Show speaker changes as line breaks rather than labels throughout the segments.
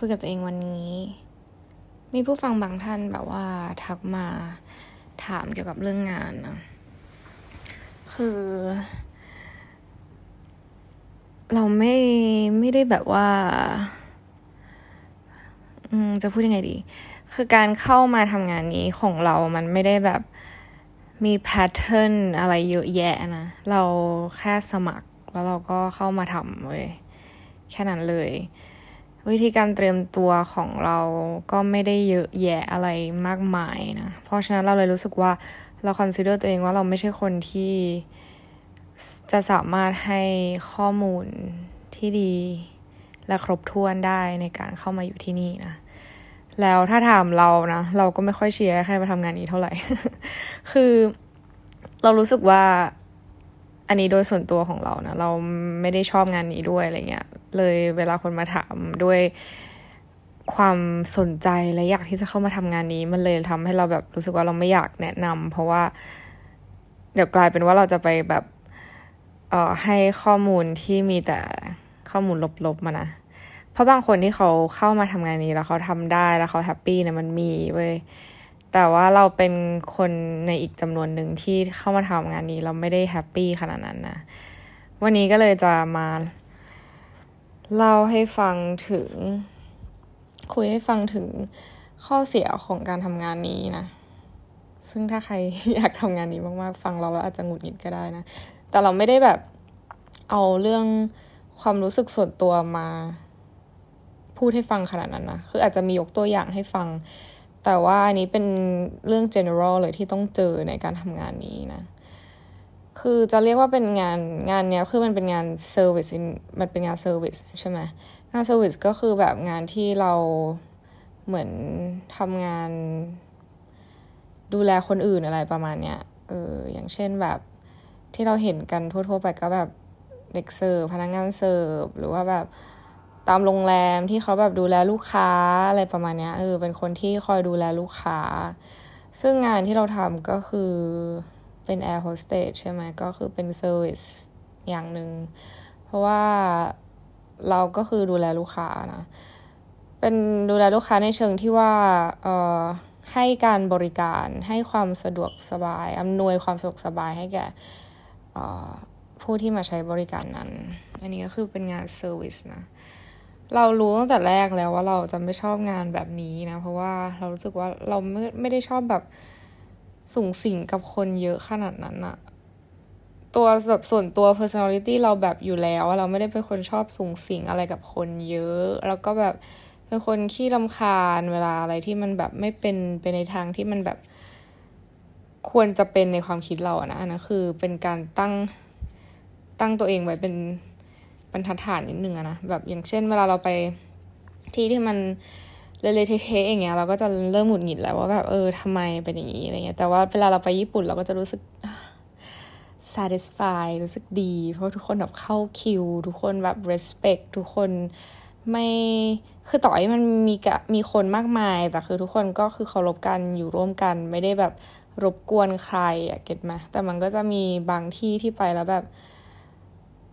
คุยกับตัวเองวันนี้ มีผู้ฟังบางท่านแบบว่าทักมาถามเกี่ยวกับเรื่องงานนะคือ เราไม่ไม่ได้แบบว่าจะพูดยังไงดี คือการเข้ามาทำงานนี้ของเรามันไม่ได้แบบมีแพทเทิร์นอะไรเยอะแยะนะ เราแค่สมัครแล้วเราก็เข้ามาทำเว้ยแค่นั้นเลย วิธีการเตรียมตัวของเราก็ไม่ได้เยอะแยะอะไรมากมายนะ เพราะฉะนั้นเราเลยรู้สึกว่าเรา consider ตัวเองว่าเราไม่ใช่คนที่จะสามารถให้ข้อมูลที่ดี และครบถ้วนได้ในการเข้ามาอยู่ที่นี่นะ แล้วถ้าถามเรานะ เราก็ไม่ค่อยเชียร์ใครมาทำงานนี้เท่าไหร่ คือเรารู้สึกว่า อันนี้โดยส่วนตัวของเรานะเราไม่ได้ชอบงานนี้ด้วยอะไรเงี้ย เลยเวลาคนมาถามด้วยความสนใจและอยากที่จะเข้ามาทำงานนี้ มันเลยทำให้เราแบบรู้สึกว่าเราไม่อยากแนะนำเพราะว่า เดี๋ยวกลายเป็นว่าเราจะไปแบบเอ่อให้ข้อมูลที่มีแต่ข้อมูลลบๆมานะเพราะบางคนที่เขาเข้ามาทำงานนี้แล้วเขาทำได้แล้วเขาแฮปปี้เนี่ยมันมีเว้ย แต่ว่าเราเป็นคนในอีกจำนวนหนึ่งที่เข้ามาทำงานนี้ เราไม่ได้แฮปปี้ขนาดนั้นนะ วันนี้ก็เลยจะมาเล่าให้ฟังถึง คุยให้ฟังถึงข้อเสียของการทำงานนี้นะ ซึ่งถ้าใครอยากทำงานนี้มากๆ ฟังเราแล้วอาจจะหงุดหงิดก็ได้นะ แต่เราไม่ได้แบบเอาเรื่องความรู้สึกส่วนตัวมา พูดให้ฟังขนาดนั้นนะ คืออาจจะมียกตัวอย่างให้ฟัง แต่ว่าอันนี้เป็นเรื่อง general เลยที่ต้องเจอในการทำงานนี้นะ คือจะเรียกว่าเป็นงานงานเนี้ยคือมันเป็นงาน service มันเป็นงาน service ใช่ไหมงาน service ก็คือแบบงานที่เราเหมือนทำงานดูแลคนอื่นอะไรประมาณเนี้ย เออ อย่างเช่นแบบที่เราเห็นกันทั่วๆไปก็แบบเด็กเสิร์ฟพนักงานเสิร์ฟหรือว่าแบบ ตามโรงแรมที่เขาแบบดูแลลูกค้าอะไรประมาณเนี้ยเออเป็นคนที่คอยดูแลลูกค้า ซึ่งงานที่เราทำก็คือเป็นแอร์โฮสเตสใช่ไหมก็คือเป็น service อย่างหนึ่งเพราะว่าเราก็คือดูแลลูกค้านะ เป็นดูแลลูกค้าในเชิงที่ว่าเอ่อให้การบริการให้ความสะดวกสบาย อำนวยความสะดวกสบายให้แก่ผู้ที่มาใช้บริการนั้น อันนี้ก็คือเป็นงานเซอร์วิสนะ เรารู้ตั้งแต่แรกแล้วว่าเราจะไม่ชอบงานแบบนี้นะ เพราะว่าเรารู้สึกว่าเราไม่ไม่ได้ชอบแบบสูงสิงกับคนเยอะขนาดนั้นอะตัวแบบส่วนตัว personality เราแบบอยู่แล้ว เราไม่ได้เป็นคนชอบสูงสิงอะไรกับคนเยอะ แล้วก็แบบเป็นคนขี้ลำคาญเวลาอะไรที่มันแบบไม่เป็นไปในทางที่มันแบบควรจะเป็นในความคิดเราอะนะอันนั้นคือเป็นการตั้งตั้งตัวเองไว้เป็น บรรทัดฐานนิดนึงอะนะแบบอย่างเช่น เวลาเราไปที่ที่มันเละเทะๆอย่างเงี้ยเราก็จะเริ่มหงุดหงิดแล้วว่าแบบเออทำไมเป็นอย่างนี้อะไรเงี้ยแต่ว่าเวลาเราไปญี่ปุ่นเราก็จะรู้สึก satisfy รู้สึกดี เพราะทุกคนแบบเข้าคิว ทุกคนแบบ respect ทุกคนไม่คือต่อให้มันมีกะมีคนมากมาย แต่คือทุกคนก็คือเคารพกันอยู่ร่วมกัน ไม่ได้แบบรบกวนใครอะเก็ตไหมแต่มันก็จะมีบางที่ที่ไปแล้วแบบ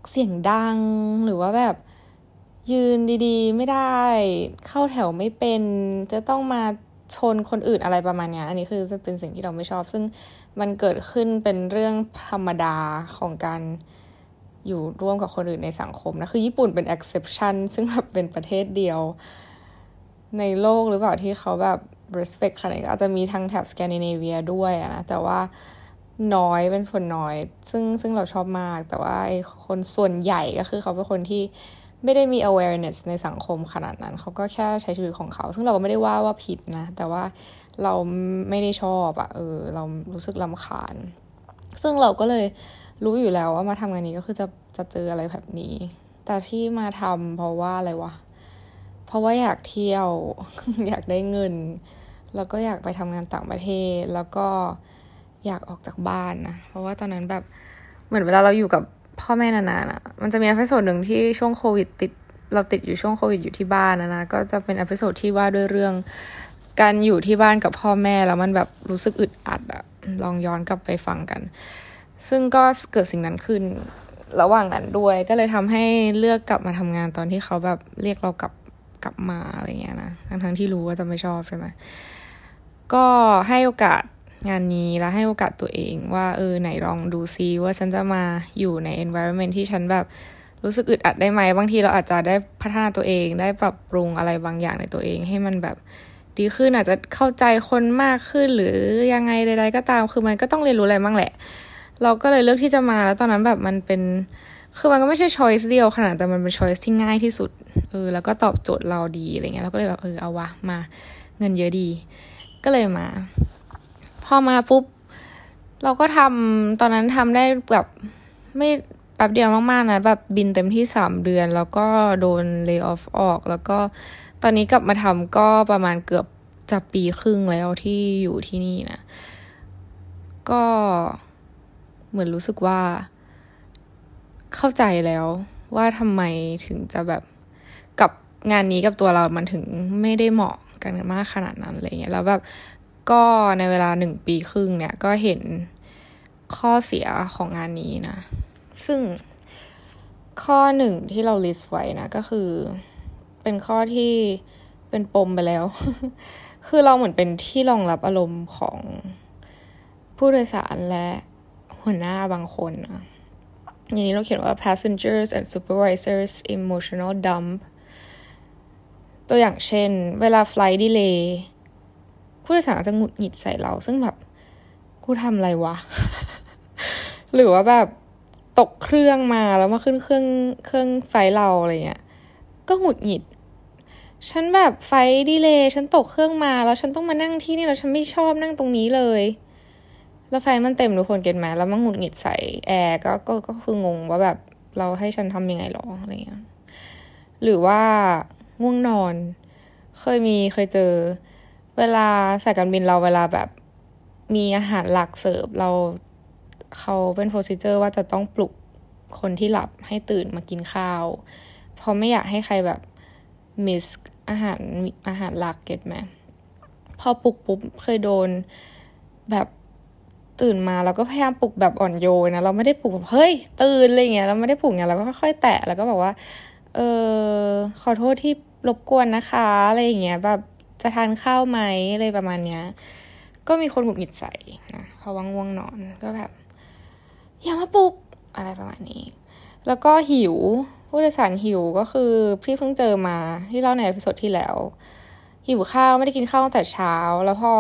เสียงดังหรือว่าแบบยืนดีๆ ไม่ได้ เข้าแถวไม่เป็น จะต้องมาชนคนอื่นอะไรประมาณนี้อันนี้คือจะเป็นสิ่งที่เราไม่ชอบ ซึ่งมันเกิดขึ้นเป็นเรื่องธรรมดาของการอยู่ร่วมกับคนอื่นในสังคมนะ คือญี่ปุ่นเป็น exception ซึ่งแบบเป็นประเทศเดียว ในโลกหรือเปล่าที่เขาแบบ respect ขนาดนี้อาจจะมีทางแถบสแกนดิเนเวียด้วยนะ แต่ว่า น้อยเป็นส่วนน้อย ซึ่งซึ่งเราชอบมาก แต่ว่าไอคนส่วนใหญ่ก็คือเขาเป็นคนที่ไม่ได้มี awareness ในสังคมขนาดนั้น เขาก็แค่ใช้ชีวิตของเขา ซึ่งเราก็ไม่ได้ว่าว่าผิดนะ แต่ว่าเราไม่ได้ชอบอะเออ เรารู้สึกลำคาญ ซึ่งเราก็เลยรู้อยู่แล้วว่ามาทำงานนี้ก็คือจะจะเจออะไรแบบนี้ แต่ที่มาทำเพราะว่าอะไรวะ เพราะว่าอยากเที่ยว อยากได้เงิน แล้วก็อยากไปทำงานต่างประเทศ แล้วก็ อยากออกจากบ้านนะเพราะว่าตอนนั้นแบบเหมือนเวลาเราอยู่กับพ่อแม่นานๆอะ มันจะมี episode หนึ่งที่ช่วงโควิดติดเราติดอยู่ช่วงโควิดอยู่ที่บ้านนะนะก็จะเป็น episode ที่ว่าด้วยเรื่องการอยู่ที่บ้านกับพ่อแม่แล้วมันแบบรู้สึกอึดอัดอะลองย้อนกลับไปฟังกัน ซึ่งก็เกิดสิ่งนั้นขึ้นระหว่างนั้นด้วยก็เลยทำให้เลือกกลับมาทำงานตอนที่เขาแบบเรียกเรากลับกลับมาอะไรเงี้ยนะทั้งทั้งที่รู้ว่าจะไม่ชอบใช่ไหมก็ให้โอกาส งานนี้แล้วให้โอกาสตัวเองว่าเออไหนลองดูซิว่าฉันจะมาอยู่ใน environment ที่ฉันแบบรู้สึกอึดอัดได้ไหมบางทีเราอาจจะได้พัฒนาตัวเอง ได้ปรับปรุงอะไรบางอย่างในตัวเอง ให้มันแบบดีขึ้นอาจจะเข้าใจคนมากขึ้นหรือยังไงใด ๆ ก็ตามคือมันก็ต้องเรียนรู้อะไรบ้างแหละ เราก็เลยเลือกที่จะมาแล้วตอนนั้นแบบมันเป็นคือมันก็ไม่ใช่ช้อยส์เดียวขนาดแต่มันเป็นช้อยส์ที่ง่ายที่สุดเออแล้วก็ตอบโจทย์เราดีอะไรเงี้ยเราก็เลยแบบเออเอาวะมาเงินเยอะดี ก็เลยมา พอมาปุ๊บ เราก็ทำตอนนั้นทำได้แบบไม่แป๊บเดียวมากๆนะ แบบบินเต็มที่สามเดือน แล้วก็โดนเลิกออฟออก แล้วก็ตอนนี้กลับมาทำก็ประมาณเกือบจะปีครึ่งแล้วที่อยู่ที่นี่นะ ก็เหมือนรู้สึกว่า เข้าใจแล้วว่าทำไมถึงจะแบบกับงานนี้กับตัวเรามันถึงไม่ได้เหมาะกันมากขนาดนั้นอะไรเงี้ยแล้วแบบ ก็ในเวลาหนึ่งปีครึ่งเนี่ยก็เห็นข้อเสียของงานนี้นะ ซึ่งข้อหนึ่งที่เรา list ไว้นะ ก็คือเป็นข้อที่เป็นปมไปแล้ว คือเราเหมือนเป็นที่รองรับอารมณ์ของผู้โดยสารและหัวหน้าบางคนนะอย่างนี้เราเขียนว่า passengers and supervisors emotional dump ตัวอย่างเช่น เวลา flight delay ผู้โดยสารจะหงุดหงิดใส่เรา ซึ่งแบบกูทำอะไรวะ หรือว่าแบบตกเครื่องมาแล้วมาขึ้นเครื่องเครื่องไฟเราอะไรเงี้ย ก็หงุดหงิด ฉันแบบไฟดีเลยฉันตกเครื่องมาแล้วฉันต้องมานั่งที่นี่แล้วฉันไม่ชอบนั่งตรงนี้เลย แล้วไฟมันเต็มทุกคนเก็ตไหมแล้วมันหงุดหงิดใส่แอร์ก็ก็ก็คืองงว่าแบบเราให้ฉันทำยังไงหรออะไรเงี้ย หรือว่าง่วงนอน เคยมีเคยเจอ เวลาสายการบินเราเวลาแบบมีอาหารหลักเสิร์ฟเราเขาเป็นโปรซิเจอร์ว่าจะต้องปลุกคนที่หลับให้ตื่นมากินข้าว เพราะไม่อยากให้ใครแบบมิสอาหารอาหารหลักเก็ตไหมพอปลุกปุ๊บเคยโดนแบบตื่นมาเราก็พยายามปลุกแบบอ่อนโยนนะเราไม่ได้ปลุกแบบเฮ้ยตื่นอะไรเงี้ยเราไม่ได้ปลุกเงี้ยเราก็ค่อยๆแตะแล้วก็บอกว่า เออขอโทษที่รบกวนนะคะอะไรอย่างเงี้ยแบบ จะทานข้าวไหมอะไรประมาณเนี้ย ก็มีคนหงุดหงิดใส่นะเพราะว่าง่วงนอนก็แบบ อย่ามาปลุกอะไรประมาณนี้ แล้วก็หิวผู้โดยสารหิวก็คือพี่เพิ่งเจอมาที่เล่าใน episode ที่แล้ว หิวข้าวไม่ได้กินข้าวตั้งแต่เช้า แล้วพอ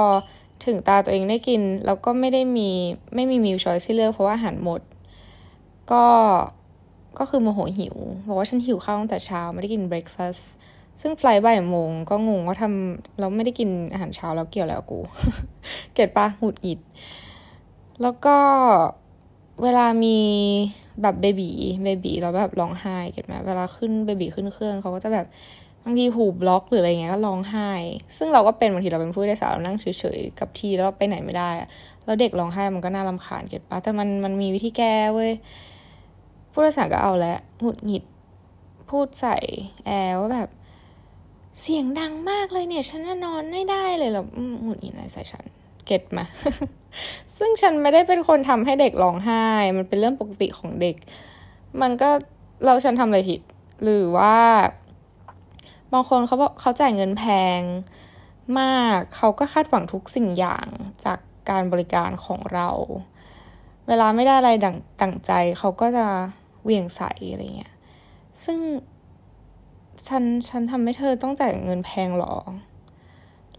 ถึงตาตัวเองได้กิน แล้วก็ไม่ได้มีไม่มี meal choice ที่เลือกเพราะว่าอาหารหมด ก็ก็คือโมโหหิว บอกว่าฉันหิวข้าวตั้งแต่เช้า ไม่ได้กิน breakfast ซึ่ง flight บ่ายโมงก็งงว่าทำเราไม่ได้กินอาหารเช้าแล้วเกี่ยวไรกับกู get ปะหงุดหงิด แล้วก็เวลามีแบบ baby baby เราแบบร้องไห้ get ไหมเวลาขึ้น baby ขึ้นเครื่องเขาก็จะแบบบางทีหูบล็อกหรืออะไรเงี้ยก็ร้องไห้ ซึ่งเราก็เป็นบางทีเราเป็นผู้โดยสารเรานั่งเฉยๆกับที่แล้วไปไหนไม่ได้ แล้วเด็กร้องไห้มันก็น่ารำคาญเก็ตปะแต่มันมันมีวิธีแก้เว้ยผู้โดยสารก็เอาแล้วหงุดหงิดพูดใส่แอร์ว่าแบบ เสียงดังมากเลยเนี่ย ฉันนอนไม่ได้เลยหรอหงุดหงิดอะไรใส่ฉัน เก็ตมา ซึ่งฉันไม่ได้เป็นคนทำให้เด็กร้องไห้ มันเป็นเรื่องปกติของเด็ก มันก็เราฉันทำอะไรผิด หรือว่าบางคนเขาบอกเขาจ่ายเงินแพงมาก เขาก็คาดหวังทุกสิ่งอย่างจากการบริการของเรา เวลาไม่ได้อะไรดังตั้งใจ เขาก็จะเวียงใส่อะไรเงี้ย ซึ่ง ฉันฉันทำให้เธอต้องจ่ายเงินแพงหรอ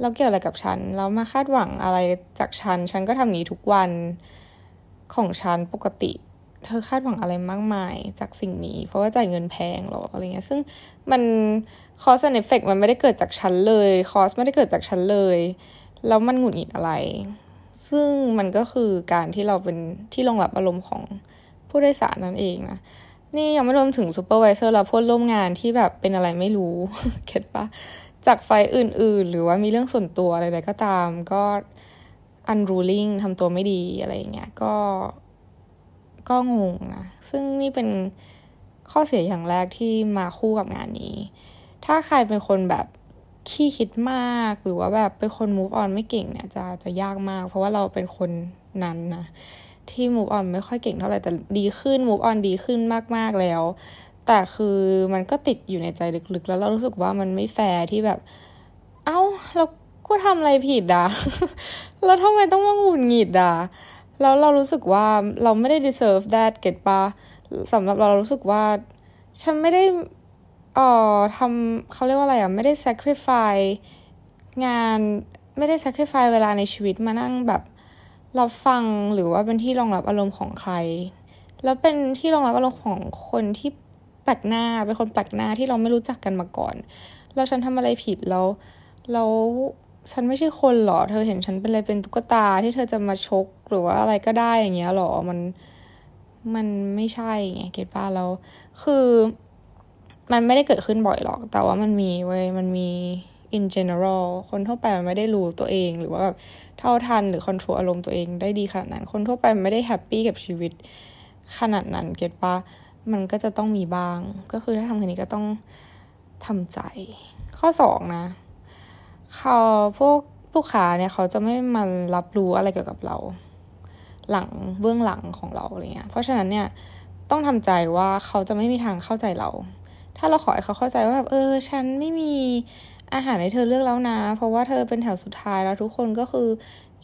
แล้วเกี่ยวอะไรกับฉัน แล้วมาคาดหวังอะไรจากฉัน ฉันก็ทำนี้ทุกวันของฉันปกติ เธอคาดหวังอะไรมากมายจากสิ่งนี้ เพราะว่าจ่ายเงินแพงหรออะไรเงี้ย ซึ่งมัน cause effect มันไม่ได้เกิดจากฉันเลย cause ไม่ได้เกิดจากฉันเลย แล้วมันหงุดหงิดอะไร ซึ่งมันก็คือการที่เราเป็นที่รองรับอารมณ์ของผู้โดยสารนั่นเองนะ นี่ยังไม่รวมถึง supervisor และผู้ร่วมงานที่แบบเป็นอะไรไม่รู้ get ปะจาก flight อื่นๆ หรือว่ามีเรื่องส่วนตัวอะไรๆก็ตาม ก็ unruly ทำตัวไม่ดีอะไรอย่างเงี้ยก็ก็งงนะซึ่งนี่เป็นข้อเสียอย่างแรกที่มาคู่กับงานนี้ ถ้าใครเป็นคนแบบขี้คิดมากหรือว่าแบบเป็นคน move on ไม่เก่งเนี่ยจะจะยากมาก เพราะว่าเราเป็นคนนั้นนะ ที่ move on ไม่ค่อยเก่งเท่าไหร่แต่ดีขึ้น move on ดีขึ้นมากๆแล้ว แต่คือมันก็ติดอยู่ในใจลึกๆ แล้วเรารู้สึกว่ามันไม่แฟร์ที่แบบ เอา้าเราก็ทำอะไรผิดอะแล้วทำไมต้องมาหงุดหงิดอะแล้วเรารู้สึกว่าเราไม่ได้ deserve that เก็ตปะสำหรับเราเรารู้สึกว่า ฉันไม่ได้เอ่อทำเขาเรียกว่าอะไรอะ ไม่ได้ sacrifice งานไม่ได้ sacrifice เวลาในชีวิตมานั่งแบบ รับฟังหรือว่าเป็นที่รองรับอารมณ์ของใคร แล้วเป็นที่รองรับอารมณ์ของคนที่แปลกหน้าเป็นคนแปลกหน้าที่เราไม่รู้จักกันมาก่อน แล้วฉันทำอะไรผิดแล้วแล้วฉันไม่ใช่คนหรอ เธอเห็นฉันเป็นอะไรเป็นตุ๊กตาที่เธอจะมาชกหรือว่าอะไรก็ได้อย่างเงี้ยหรอ มัน มันไม่ใช่ไง get ปะแล้ว คือ มันไม่ได้เกิดขึ้นบ่อยหรอก แต่ว่ามันมีเว้ย มันมี in general คนทั่วไปมันไม่ได้รู้ตัวเอง หรือว่าแบบเท่าทันหรือ control อารมณ์ตัวเองได้ดีขนาดนั้น คนทั่วไปไม่ได้ happy กับชีวิตขนาดนั้น get ปะมันก็จะต้องมีบ้าง ก็คือถ้าทำคืนนี้ก็ต้องทำใจ ข้อสองนะ เขาพวกลูกค้าเนี่ยเขาจะไม่มารับรู้อะไรเกี่ยวกับเรา หลังเบื้องหลังของเราอะไรเงี้ย เพราะฉะนั้นเนี่ยต้องทำใจว่าเขาจะไม่มีทางเข้าใจเรา ถ้าเราขอให้เขาเข้าใจว่าแบบเออ ฉันไม่มี อาหารให้เธอเลือกแล้วนะ เพราะว่าเธอเป็นแถวสุดท้ายแล้วทุกคนก็คือ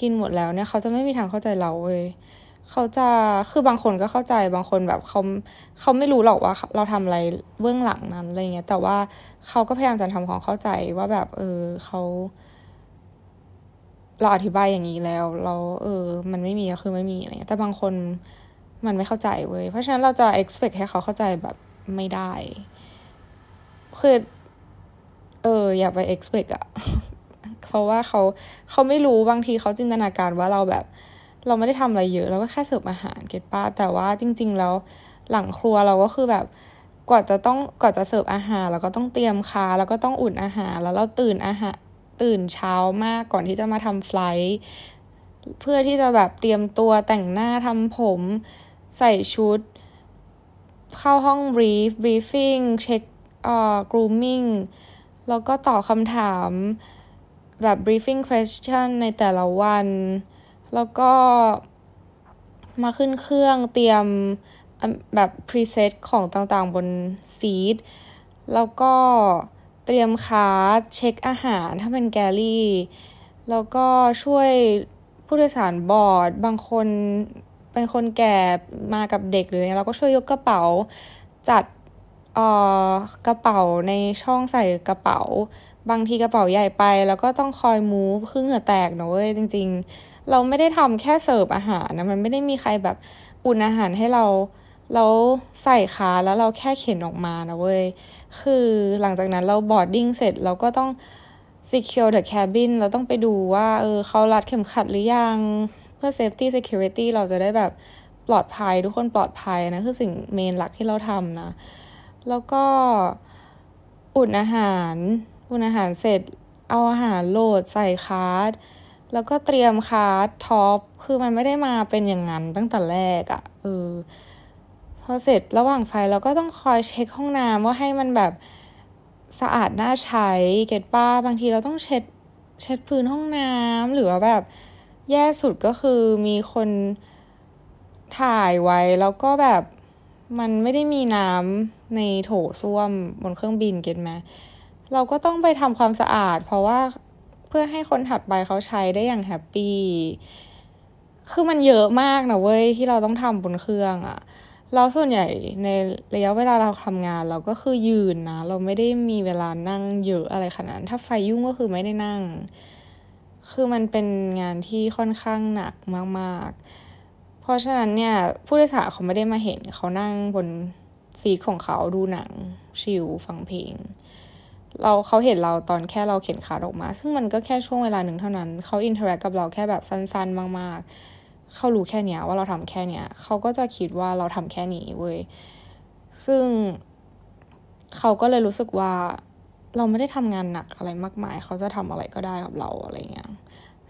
กินหมดแล้วเนี่ยเขาจะไม่มีทางเข้าใจเราเลยเขาจะคือบางคนก็เข้าใจบางคนแบบเขาเขาไม่รู้หรอกว่า เราทำอะไรเบื้องหลังนั้นอะไรเงี้ย แต่ว่าเขาก็พยายามจะทำความเข้าใจว่าแบบ เออเขาเราอธิบายอย่างนี้แล้วเราเออ มันไม่มีก็คือไม่มีอะไรเงี้ยแต่บางคนมันไม่เข้าใจเว้ยเพราะฉะนั้นเราจะ expect ให้เขาเข้าใจแบบไม่ได้คือ เออ อย่าไป expect อะเพราะว่าเขาเขาไม่รู้บางทีเขาจินตนาการว่าเราแบบ เราไม่ได้ทำอะไรเยอะเราก็แค่เสิร์ฟอาหาร get ปะแต่ว่าจริง ๆ แล้วหลังครัวเราก็คือแบบกว่าจะต้องกว่าจะเสิร์ฟอาหารเราก็ต้องเตรียมคาแล้วก็ต้องอุ่นอาหารแล้วเราตื่นอาหารตื่นเช้ามากก่อนที่จะมาทำ flight เพื่อที่จะแบบเตรียมตัวแต่งหน้าทำผมใส่ชุด เข้าห้อง brief briefing เช็คเอ่อ grooming แล้วก็ตอบคำถามแบบ briefing question ในแต่ละวัน แล้วก็มาขึ้นเครื่องเตรียมแบบ preset ของต่างๆบน seat แล้วก็เตรียม cart เช็คอาหารถ้าเป็น galley แล้วก็ช่วยผู้โดยสารบอร์ด บางคนเป็นคนแก่มากับเด็กหรืออะไรเราก็ช่วยยกกระเป๋าจัด เอ่อกระเป๋าในช่องใส่กระเป๋า บางทีกระเป๋าใหญ่ไป แล้วก็ต้องคอย move คือเหงื่อแตกนะเว้ยจริง ๆ เราไม่ได้ทำแค่เสิร์ฟอาหารนะมันไม่ได้มีใครแบบอุ่นอาหารให้เราแล้วใส่ขาแล้วเราแค่เข็นออกมานะเว้ย คือหลังจากนั้นเรา boarding เสร็จเราก็ต้อง secure the cabin เราต้องไปดูว่าเออเขารัดเข็มขัดหรือยังเพื่อ safety security เราจะได้แบบปลอดภัยทุกคนปลอดภัยนะ คือสิ่ง main หลักที่เราทำนะ แล้วก็อุ่นอาหาร อุ่นอาหารเสร็จเอาอาหารโหลดใส่ cart แล้วก็เตรียม cart top คือมันไม่ได้มาเป็นอย่างนั้นตั้งแต่แรกอะ่ะเออพอเสร็จระหว่างไฟเราก็ต้องคอยเช็คห้องน้ำว่าให้มันแบบสะอาดน่าใช้ get ปะบางทีเราต้องเช็ดเช็ดพื้นห้องน้ำหรือว่าแบบแย่สุดก็คือมีคนถ่ายไว้แล้วก็แบบมันไม่ได้มีน้ำ ในโถส้วมบนเครื่องบินเก็ตไหมเราก็ต้องไปทำความสะอาด เพราะว่าเพื่อให้คนถัดไปเขาใช้ได้อย่างแฮปปี้คือมันเยอะมากนะเว้ยที่เราต้องทำบนเครื่องอะเราส่วนใหญ่ในระยะเวลาเราทำงาน เราก็คือยืนนะ เราไม่ได้มีเวลานั่งเยอะอะไรขนาดนั้น ถ้าไฟยุ่งก็คือไม่ได้นั่ง คือมันเป็นงานที่ค่อนข้างหนักมาก ๆ เพราะฉะนั้นเนี่ยผู้โดยสารเขาไม่ได้มาเห็นเขานั่งบน seat ของเขาดูหนัง chill ฟังเพลง เราเขาเห็นเราตอนแค่เราเข็น cart ออกมา ซึ่งมันก็แค่ช่วงเวลาหนึ่งเท่านั้น เขา interact กับเราแค่แบบสั้นๆ มาก ๆ เขารู้แค่เนี้ยว่าเราทำแค่เนี้ย เขาก็จะคิดว่าเราทำแค่นี้เว้ย ซึ่งเขาก็เลยรู้สึกว่าเราไม่ได้ทำงานหนักอะไรมากมาย เขาจะทำอะไรก็ได้กับเราอะไรเงี้ย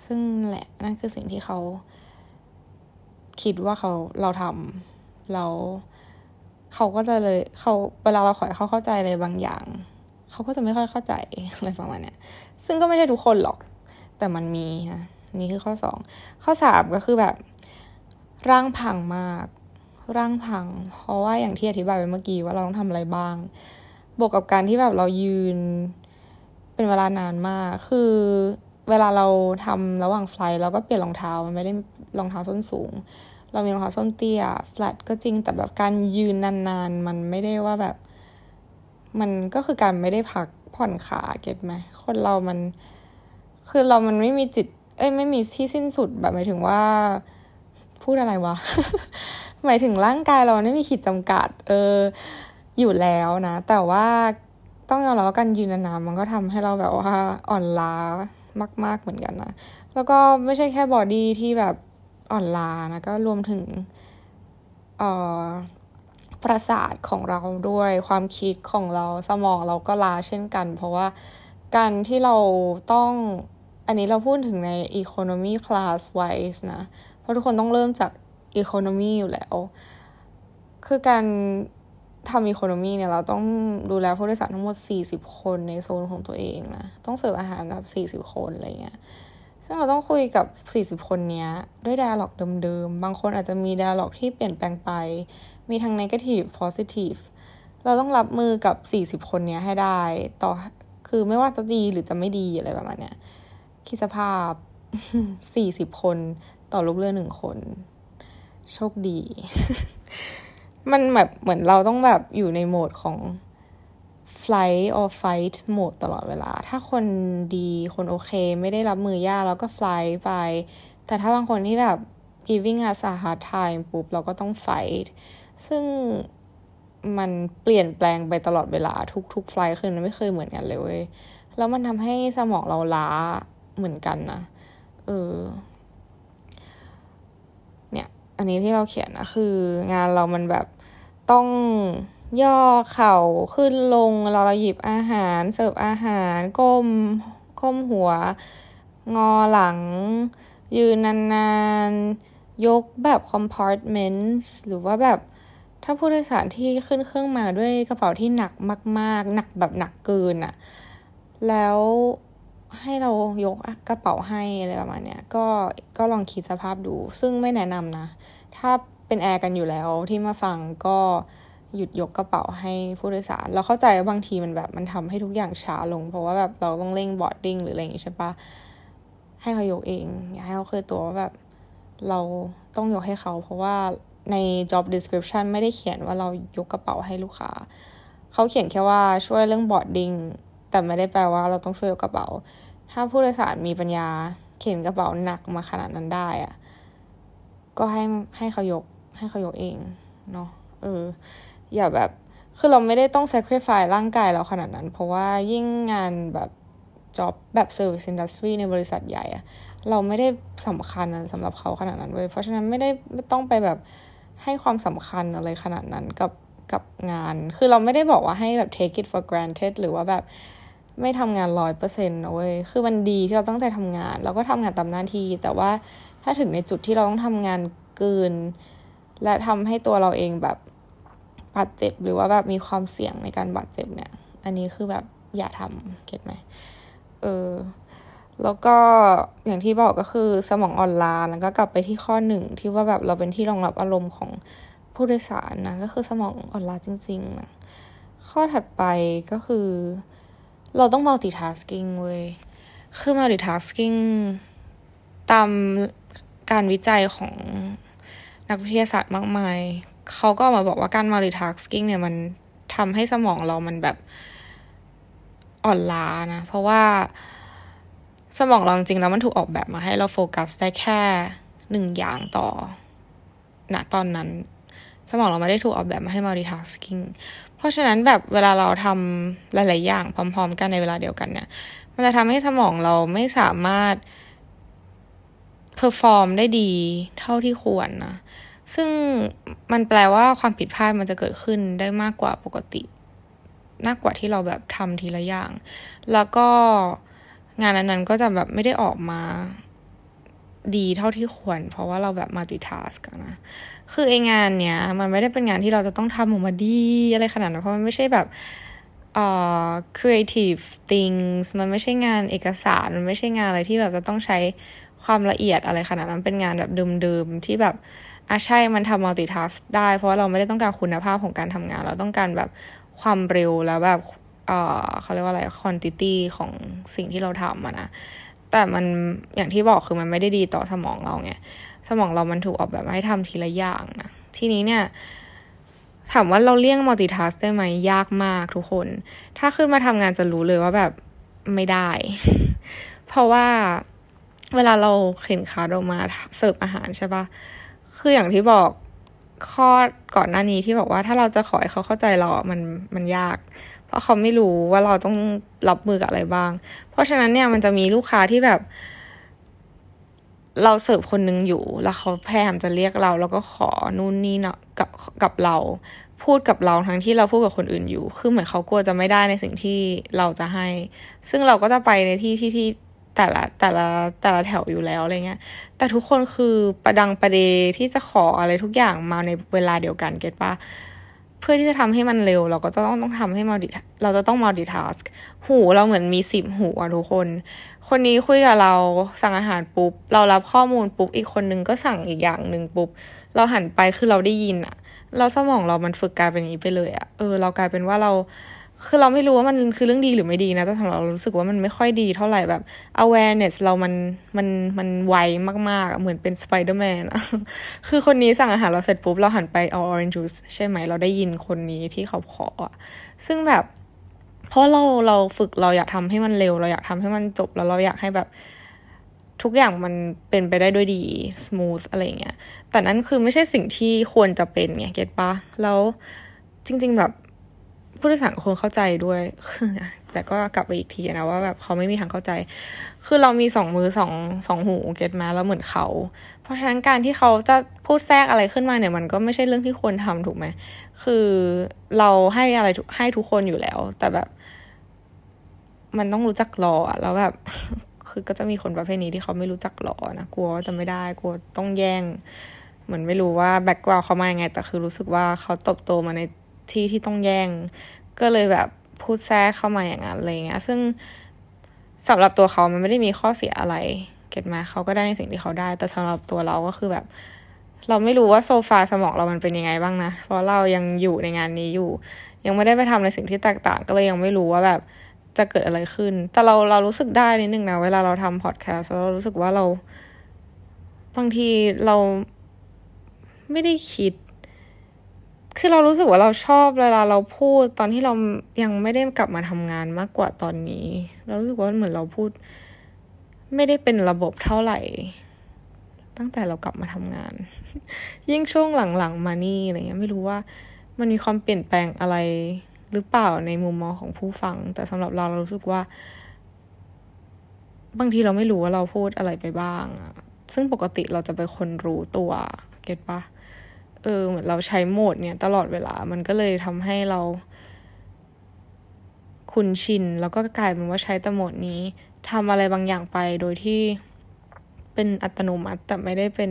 ซึ่งแหละนั่นคือสิ่งที่เขาคิดว่าเขาเราทำแล้ว เขาก็จะเลยเขาเวลาเราขอให้เขาเข้าใจอะไรบางอย่าง เขาก็จะไม่ค่อยเข้าใจอะไรประมาณเนี้ยซึ่งก็ไม่ได้ทุกคนหรอก แต่มันมีนะนี่คือข้อสองข้อสามก็คือแบบ ร่างพังมาก ร่างพัง เพราะว่าอย่างที่อธิบายไปเมื่อกี้ว่าเราต้องทำอะไรบ้าง บวกกับการที่แบบเรายืน เป็นเวลานานมาก คือเวลาเราทำระหว่างไฟล์เราก็เปลี่ยนรองเท้ามันไม่ได้รองเท้าส้นสูง เรามีรองเท้าส้นเตี้ยแฟลตก็จริงแต่แบบการยืนนานๆ มันไม่ได้ว่าแบบ มันก็คือการไม่ได้พักผ่อนขาเก็ตไหมคนเรามัน คือเรามันไม่มีจิต เอ้ยไม่มีที่สิ้นสุดแบบหมายถึงว่า พูดอะไรวะ หมายถึงร่างกายเราไม่มีขีดจำกัด เออ อยู่แล้วนะ แต่ว่าต้องยอมรับว่าการยืนนานๆมันก็ทำให้เราแบบว่าอ่อนล้ามาก ๆเหมือนกันนะ แล้วก็ไม่ใช่แค่บอดี้ที่แบบ อ่อนล้านะก็รวมถึงอ่อประสาทของเราด้วยความคิดของเราสมองเราก็ล้าเช่นกัน เพราะว่าการที่เราต้องอันนี้เราพูดถึงใน economy class wise นะ เพราะทุกคนต้องเริ่มจาก economy อยู่แล้ว คือการทำอีโคโนมีเนี่ย เราต้องดูแลผู้โดยสารทั้งหมด 40 คนในโซนของตัวเองนะ ต้องเสิร์ฟอาหารแบบ 40 คนอะไรเงี้ย ซึ่งเราต้องคุยกับ 40 คนนี้ด้วยดาล็อกเดิมๆ บางคนอาจจะมีดาล็อกที่เปลี่ยนแปลงไป มีทั้ง negative positive เราต้องรับมือกับ 40 คนนี้ให้ได้ ต่อคือไม่ว่าจะดีหรือจะไม่ดีอะไรประมาณเนี้ยคิดสภาพ 40 คนต่อลูกเรือหนึ่งคน โชคดี มันแบบเหมือนเราต้องแบบอยู่ในโหมดของ flight or fight โหมดตลอดเวลา ถ้าคนดีคนโอเค ไม่ได้รับมือยากเราก็ fly ไป แต่ถ้าบางคนที่แบบ giving us a hard time ปุ๊บ เราก็ต้อง fight ซึ่งมันเปลี่ยนแปลงไปตลอดเวลาทุกๆไฟล์คือมันไม่เคยเหมือนกันเลยเว้ย แล้วมันทำให้สมองเราล้าเหมือนกันนะ เอออันนี้ที่เราเขียนนะคืองานเรามันแบบต้อง ย่อเข่าขึ้นลงเราเราหยิบอาหาร เสิร์ฟอาหารก้มก้มหัว งอหลัง ยืนนานๆ ยกแบบ compartments หรือว่าแบบถ้าผู้โดยสารที่ขึ้นเครื่องมาด้วยกระเป๋าที่หนักมาก ๆ หนักแบบหนักเกินอะแล้วให้เรายกกระเป๋าให้อะไรประมาณเนี้ยก็ก็ลองคิดสภาพดู ซึ่งไม่แนะนำนะ ถ้าเป็นแอร์กันอยู่แล้วที่มาฟังก็ หยุดยกกระเป๋าให้ผู้โดยสาร เราเข้าใจว่าบางทีมันแบบมันทำให้ทุกอย่างช้าลง เพราะว่าแบบเราต้องเร่ง boarding หรืออะไรอย่างงี้ใช่ปะให้เขายกเอง อย่าให้เขาเคยตัวว่าแบบเราต้องยกให้เขา เพราะว่าใน job description ไม่ได้เขียนว่าเรายกกระเป๋าให้ลูกค้า เขาเขียนแค่ว่าช่วยเรื่องบอร์ดดิ้งแต่ไม่ได้แปลว่าเราต้องช่วยยกกระเป๋า ถ้าผู้โดยสารมีปัญญาเข็นกระเป๋าหนักมาขนาดนั้นได้อะก็ให้ให้เขายกให้เขายกเองเนาะเออ อย่าแบบ คือเราไม่ได้ต้อง sacrifice ร่างกายเราขนาดนั้น เพราะว่ายิ่งงานแบบ job แบบ service industry ในบริษัทใหญ่อะเราไม่ได้สำคัญสำหรับเขาขนาดนั้นเว้ยเพราะฉะนั้นไม่ได้ไม่ต้องไปแบบให้ความสำคัญอะไรขนาดนั้นกับกับงาน คือเราไม่ได้บอกว่าให้แบบ take it for granted หรือว่าแบบไม่ทำงานร้อยเปอร์เซ็นต์นะเว้ย คือมันดีที่เราตั้งใจทำงาน เราก็ทำงานตามหน้าที่ แต่ว่าถ้าถึงในจุดที่เราต้องทำงานเกิน และทำให้ตัวเราเองแบบ บาดเจ็บหรือว่าแบบมีความเสี่ยงในการบาดเจ็บเนี่ย อันนี้คือแบบอย่าทำเก็ตไหมเออแล้วก็อย่างที่บอกก็คือสมองอ่อนล้าแล้วก็กลับไปที่ข้อหนึ่งที่ว่าแบบเราเป็นที่รองรับอารมณ์ของผู้โดยสารนะก็คือสมองอ่อนล้าจริงๆนะข้อถัดไปก็คือ เราต้อง multitasking เว้ยคือ multitasking ตามการวิจัยของนักวิทยาศาสตร์มากมาย เขาก็มาบอกว่าการ multitasking เนี่ยมันทำให้สมองเรามันแบบอ่อนล้านะ เพราะว่าสมองเราจริงแล้วมันถูกออกแบบมาให้เราโฟกัสได้แค่หนึ่งอย่างต่อณตอนนั้น สมองเราไม่ได้ถูกออกแบบมาให้ multitasking เพราะฉะนั้นแบบเวลาเราทำหลาย ๆ อย่างพร้อม ๆ กันในเวลาเดียวกันเนี่ย มันจะทำให้สมองเราไม่สามารถperform ได้ดีเท่าที่ควรนะ ซึ่งมันแปลว่าความผิดพลาดมันจะเกิดขึ้นได้มากกว่าปกติมากกว่าที่เราแบบทำทีละอย่าง แล้วก็งานนั้นๆก็จะแบบไม่ได้ออกมาดีเท่าที่ควร เพราะว่าเราแบบ multitask กันนะ คือไอ้งานเนี้ย มันไม่ได้เป็นงานที่เราจะต้องทำออกมาดีอะไรขนาดนั้นเพราะมันไม่ใช่แบบเอ่อ creative things มันไม่ใช่งานเอกสาร มันไม่ใช่งานอะไรที่แบบจะต้องใช้ความละเอียดอะไรขนาดนั้นเป็นงานแบบเดิมๆที่แบบ อะใช่มันทำมัลติทัสได้ เพราะว่าเราไม่ได้ต้องการคุณภาพของการทำงาน เราต้องการแบบความเร็วแล้วแบบเออเขาเรียกว่าอะไรควอนติตี้ของสิ่งที่เราทำอะนะแต่มันอย่างที่บอกคือมันไม่ได้ดีต่อสมองเราไงสมองเรามันถูกออกแบบมาให้ทำทีละอย่างนะทีนี้เนี่ยถามว่าเราเลี่ยง multitask ได้ไหมยากมากทุกคน ถ้าขึ้นมาทำงานจะรู้เลยว่าแบบไม่ได้ เพราะว่าเวลาเราเข็น cart ออกมาเสิร์ฟอาหารใช่ปะ คืออย่างที่บอกข้อก่อนหน้านี้ที่บอกว่าถ้าเราจะขอให้เขาเข้าใจเรา มันมันยาก เพราะเขาไม่รู้ว่าเราต้องรับมือกับอะไรบ้าง เพราะฉะนั้นเนี่ยมันจะมีลูกค้าที่แบบ เราเสิร์ฟคนนึงอยู่ แล้วเขาพยายามจะเรียกเรา แล้วก็ขอนู่นนี่เนาะกับกับเรา พูดกับเราทั้งที่เราพูดกับคนอื่นอยู่ คือเหมือนเขากลัวจะไม่ได้ในสิ่งที่เราจะให้ ซึ่งเราก็จะไปในที่ที่ที่ แต่ละแต่ละแต่ละแถวอยู่แล้วอะไรเงี้ย แต่ทุกคนคือประดังประเดที่จะขออะไรทุกอย่างมาในเวลาเดียวกันเก็ตปะเพื่อที่จะทำให้มันเร็ว เราก็จะต้องต้องทำให้มัลติเราจะต้องมัลติทัสหูเราเหมือนมีสิบหูอะทุกคน คนนี้คุยกับเราสั่งอาหารปุ๊บ เรารับข้อมูลปุ๊บ อีกคนนึงก็สั่งอีกอย่างหนึ่งปุ๊บ เราหันไปคือเราได้ยินอะเราสมองเรามันฝึกกลายเป็นอย่างนี้ไปเลยอะเออ เรากลายเป็นว่าเรา คือเราไม่รู้ว่ามันคือเรื่องดีหรือไม่ดีนะแต่สำหรับเรารู้สึกว่ามันไม่ค่อยดีเท่าไหร่แบบ awareness เรามันมันมันไวมากๆ เหมือนเป็นสไปเดอร์แมนอะคือคนนี้สั่งอาหารเราเสร็จปุ๊บ เราหันไปเอา orange juice ใช่ไหม เราได้ยินคนนี้ที่เขาขออะซึ่งแบบ เพราะเราเราฝึกเราอยากทำให้มันเร็ว เราอยากทำให้มันจบแล้วเราอยากให้แบบทุกอย่างมันเป็นไปได้ด้วยดี smooth อะไรเงี้ย แต่นั่นคือไม่ใช่สิ่งที่ควรจะเป็นไงเก็ตปะแล้วจริง ๆ แบบ ผู้โดยสารคงเข้าใจด้วย แต่ก็กลับไปอีกทีนะว่าแบบเขาไม่มีทางเข้าใจ คือเรามีสองมือสองสองหูเก็ตมาแล้วเหมือนเขา เพราะฉะนั้นการที่เขาจะพูดแทรกอะไรขึ้นมาเนี่ย มันก็ไม่ใช่เรื่องที่ควรทำถูกไหม คือเราให้อะไรให้ทุกคนอยู่แล้ว แต่แบบ มันต้องรู้จักรออะแล้วแบบ คือก็จะมีคนประเภทนี้ที่เขาไม่รู้จักรอนะ กลัวว่าจะไม่ได้ กลัวต้องแย่ง เหมือนไม่รู้ว่าแบ็กกราวเขามายังไง แต่คือรู้สึกว่าเขาตบโตมาใน ที่ที่ต้องแย่ง ก็เลยแบบพูดแทรกเข้ามาอย่างนั้นอะไรเงี้ย ซึ่งสำหรับตัวเขามันไม่ได้มีข้อเสียอะไร เก็ตมาเขาก็ได้ในสิ่งที่เขาได้ แต่สำหรับตัวเราก็คือแบบ เราไม่รู้ว่าโซฟาสมองเรามันเป็นยังไงบ้างนะ เพราะเรายังอยู่ในงานนี้อยู่ ยังไม่ได้ไปทำในสิ่งที่แตกต่าง ก็เลยยังไม่รู้ว่าแบบจะเกิดอะไรขึ้น แต่เราเรารู้สึกได้นิดนึงนะ เวลาเราทำพอดแคสต์เรารู้สึกว่าเรา บางทีเราไม่ได้คิด คือเรารู้สึกว่าเราชอบเวลาเราพูดตอนที่เรายังไม่ได้กลับมาทำงานมากกว่าตอนนี้ เรารู้สึกว่าเหมือนเราพูด ไม่ได้เป็นระบบเท่าไหร่ ตั้งแต่เรากลับมาทำงาน ยิ่งช่วงหลังๆมานี่อะไรเงี้ยไม่รู้ว่า มันมีความเปลี่ยนแปลงอะไรหรือเปล่าในมุมมองของผู้ฟัง แต่สำหรับเราเรารู้สึกว่า บางทีเราไม่รู้ว่าเราพูดอะไรไปบ้างซึ่งปกติเราจะเป็นคนรู้ตัว เก็ตปะ เออเหมือนเราใช้โหมดเนี่ยตลอดเวลา มันก็เลยทำให้เรา คุ้นชิน แล้วก็กลายเป็นว่าใช้แต่โหมดนี้ทำอะไรบางอย่างไปโดยที่เป็นอัตโนมัติแต่ไม่ได้เป็น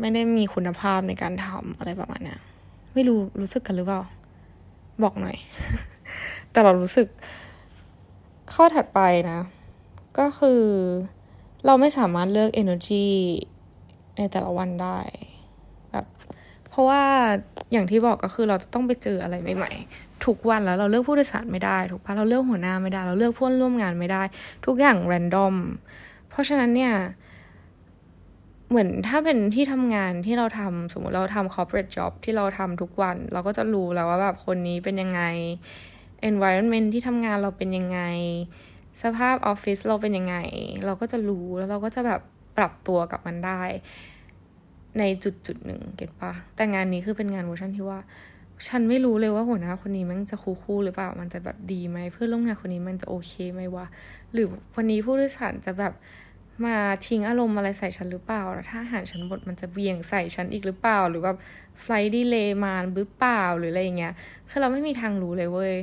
ไม่ได้มีคุณภาพในการทำอะไรประมาณนี้ไม่รู้รู้สึกกันหรือเปล่า บอกหน่อย แต่เรารู้สึก ข้อถัดไปนะ ก็คือเราไม่สามารถเลือก energy ในแต่ละวันได้ แบบเพราะว่าอย่างที่บอกก็คือเราจะต้องไปเจออะไรใหม่ๆทุกวันแล้วเราเลือกผู้โดยสารไม่ได้ถูกปะเราเลือกหัวหน้าไม่ได้ เราเลือกเพื่อนร่วมงานไม่ได้ ทุกอย่างแรนดอมเพราะฉะนั้นเนี่ยเหมือนถ้าเป็นที่ทำงานที่เราทำสมมติเราทำ corporate job ที่เราทำทุกวัน เราก็จะรู้แล้วว่าแบบคนนี้เป็นยังไง environment ที่ทำงานเราเป็นยังไง สภาพออฟฟิศเราเป็นยังไง เราก็จะรู้แล้วเราก็จะแบบปรับตัวกับมันได้ ในจุดจุดหนึ่ง get ปะแต่งานนี้คือเป็นงานเวอร์ชันที่ว่า ฉันไม่รู้เลยว่าหัวหน้าคนนี้มันจะคู่คู่หรือเปล่า มันจะแบบดีไหมเพื่อนร่วมงานคนนี้มันจะโอเคไหมวะหรือวันนี้ผู้โดยสารจะแบบมาทิ้งอารมณ์อะไรใส่ฉันหรือเปล่า แล้วถ้าอาหารฉันหมดมันจะเหวี่ยงใส่ฉันอีกหรือเปล่า หรือแบบ flight delay มาหรือเปล่า หรืออะไรอย่างเงี้ย คือเราไม่มีทางรู้เลยเว้ย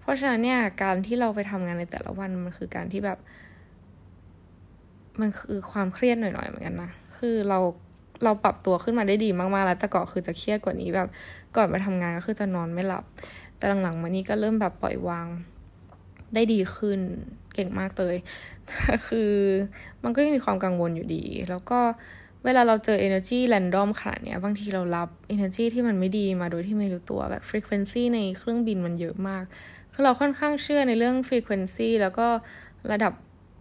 เพราะฉะนั้นเนี่ย การที่เราไปทำงานในแต่ละวันมันคือการที่แบบ มันคือความเครียดหน่อยๆเหมือนกันนะ คือเรา เราปรับตัวขึ้นมาได้ดีมากๆแล้วแต่ก่อนคือจะเครียดกว่านี้แบบ ก่อนไปทำงานก็คือจะนอนไม่หลับ แต่หลังๆมานี้ก็เริ่มแบบปล่อยวางได้ดีขึ้นเก่งมากเลยคือมันก็ยังมีความกังวลอยู่ดี แล้วก็เวลาเราเจอ energy random ขนาดเนี้ย บางทีเรารับ energy ที่มันไม่ดีมาโดยที่ไม่รู้ตัวแบบ frequency ในเครื่องบินมันเยอะมาก คือเราค่อนข้างเชื่อในเรื่อง frequency แล้วก็ระดับ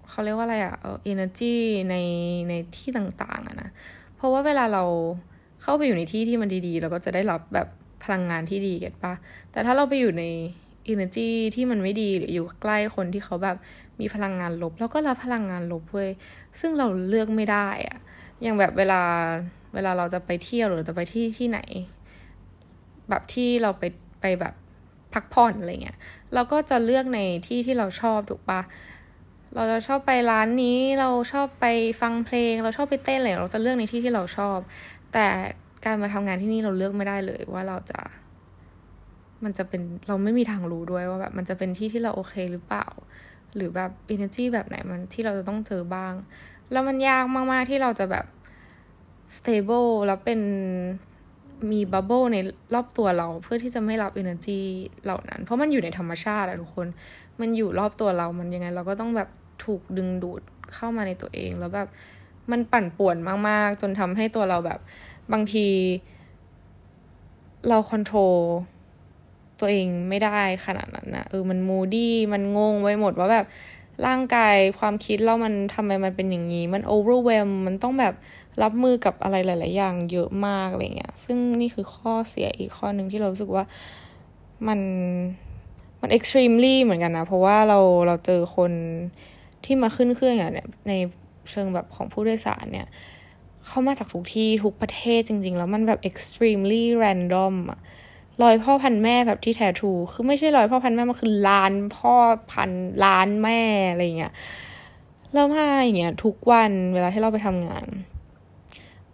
เขาเรียกว่าอะไรอะ energy ในในที่ต่างๆอะนะ ราะว่าเวลาเราเข้าไปอยู่ในที่ที่มันดีๆ เราก็จะได้รับแบบพลังงานที่ดีเก็ตปะแต่ถ้าเราไปอยู่ใน energy ที่มันไม่ดีหรืออยู่ใกล้คนที่เขาแบบมีพลังงานลบ แล้วก็รับพลังงานลบเว้ยซึ่งเราเลือกไม่ได้อะอย่างแบบเวลาเวลาเราจะไปเที่ยวหรือจะไปที่ที่ไหน แบบที่เราไปไปแบบพักผ่อนอะไรเงี้ยเราก็จะเลือกในที่ที่เราชอบถูกปะ เราจะชอบไปร้านนี้เราชอบไปฟังเพลง เราชอบไปเต้นอะไรเราจะเลือกในที่ที่เราชอบ แต่การมาทำงานที่นี่เราเลือกไม่ได้เลยว่าเราจะ มันจะเป็นเราไม่มีทางรู้ด้วยว่าแบบมันจะเป็นที่ที่เราโอเคหรือเปล่า หรือแบบ energy แบบไหนมันที่เราจะต้องเจอบ้าง แล้วมันยากมาก ๆ ที่เราจะแบบ stable แล้วเป็นมี bubble ในรอบตัวเราเพื่อที่จะไม่รับ energy เหล่านั้น เพราะมันอยู่ในธรรมชาติอะทุกคน มันอยู่รอบตัวเรา มันยังไงเราก็ต้องแบบ ถูกดึงดูดเข้ามาในตัวเอง แล้วแบบมันปั่นป่วนมาก ๆ จนทำให้ตัวเราแบบ บางที เรา control ตัวเองไม่ได้ขนาดนั้นนะเออมัน moody มันงงไปหมดว่าแบบร่างกายความคิดเรามันทำไมมันเป็นอย่างนี้ มันโอเวอร์เวลมันต้องแบบรับมือกับอะไรหลาย ๆ อย่างเยอะมากอะไรเงี้ย ซึ่งนี่คือข้อเสียอีกข้อหนึ่งที่เรารู้สึกว่ามันมันเอ็กซ์ตรีมลี่เหมือนกันนะ เพราะว่าเราเราเจอคน ที่มาขึ้นเครื่องอย่างเนี้ยในเชิงแบบของผู้โดยสารเนี่ย เข้ามาจากทุกที่ทุกประเทศจริง ๆ แล้วมันแบบ extremely random อะรอยพ่อพันแม่แบบที่แท้ทรูคือไม่ใช่รอยพ่อพันแม่มันคือล้านพ่อพันล้านแม่อะไรเงี้ยแล้วมาอย่างเงี้ยทุกวันเวลาที่เราไปทำงาน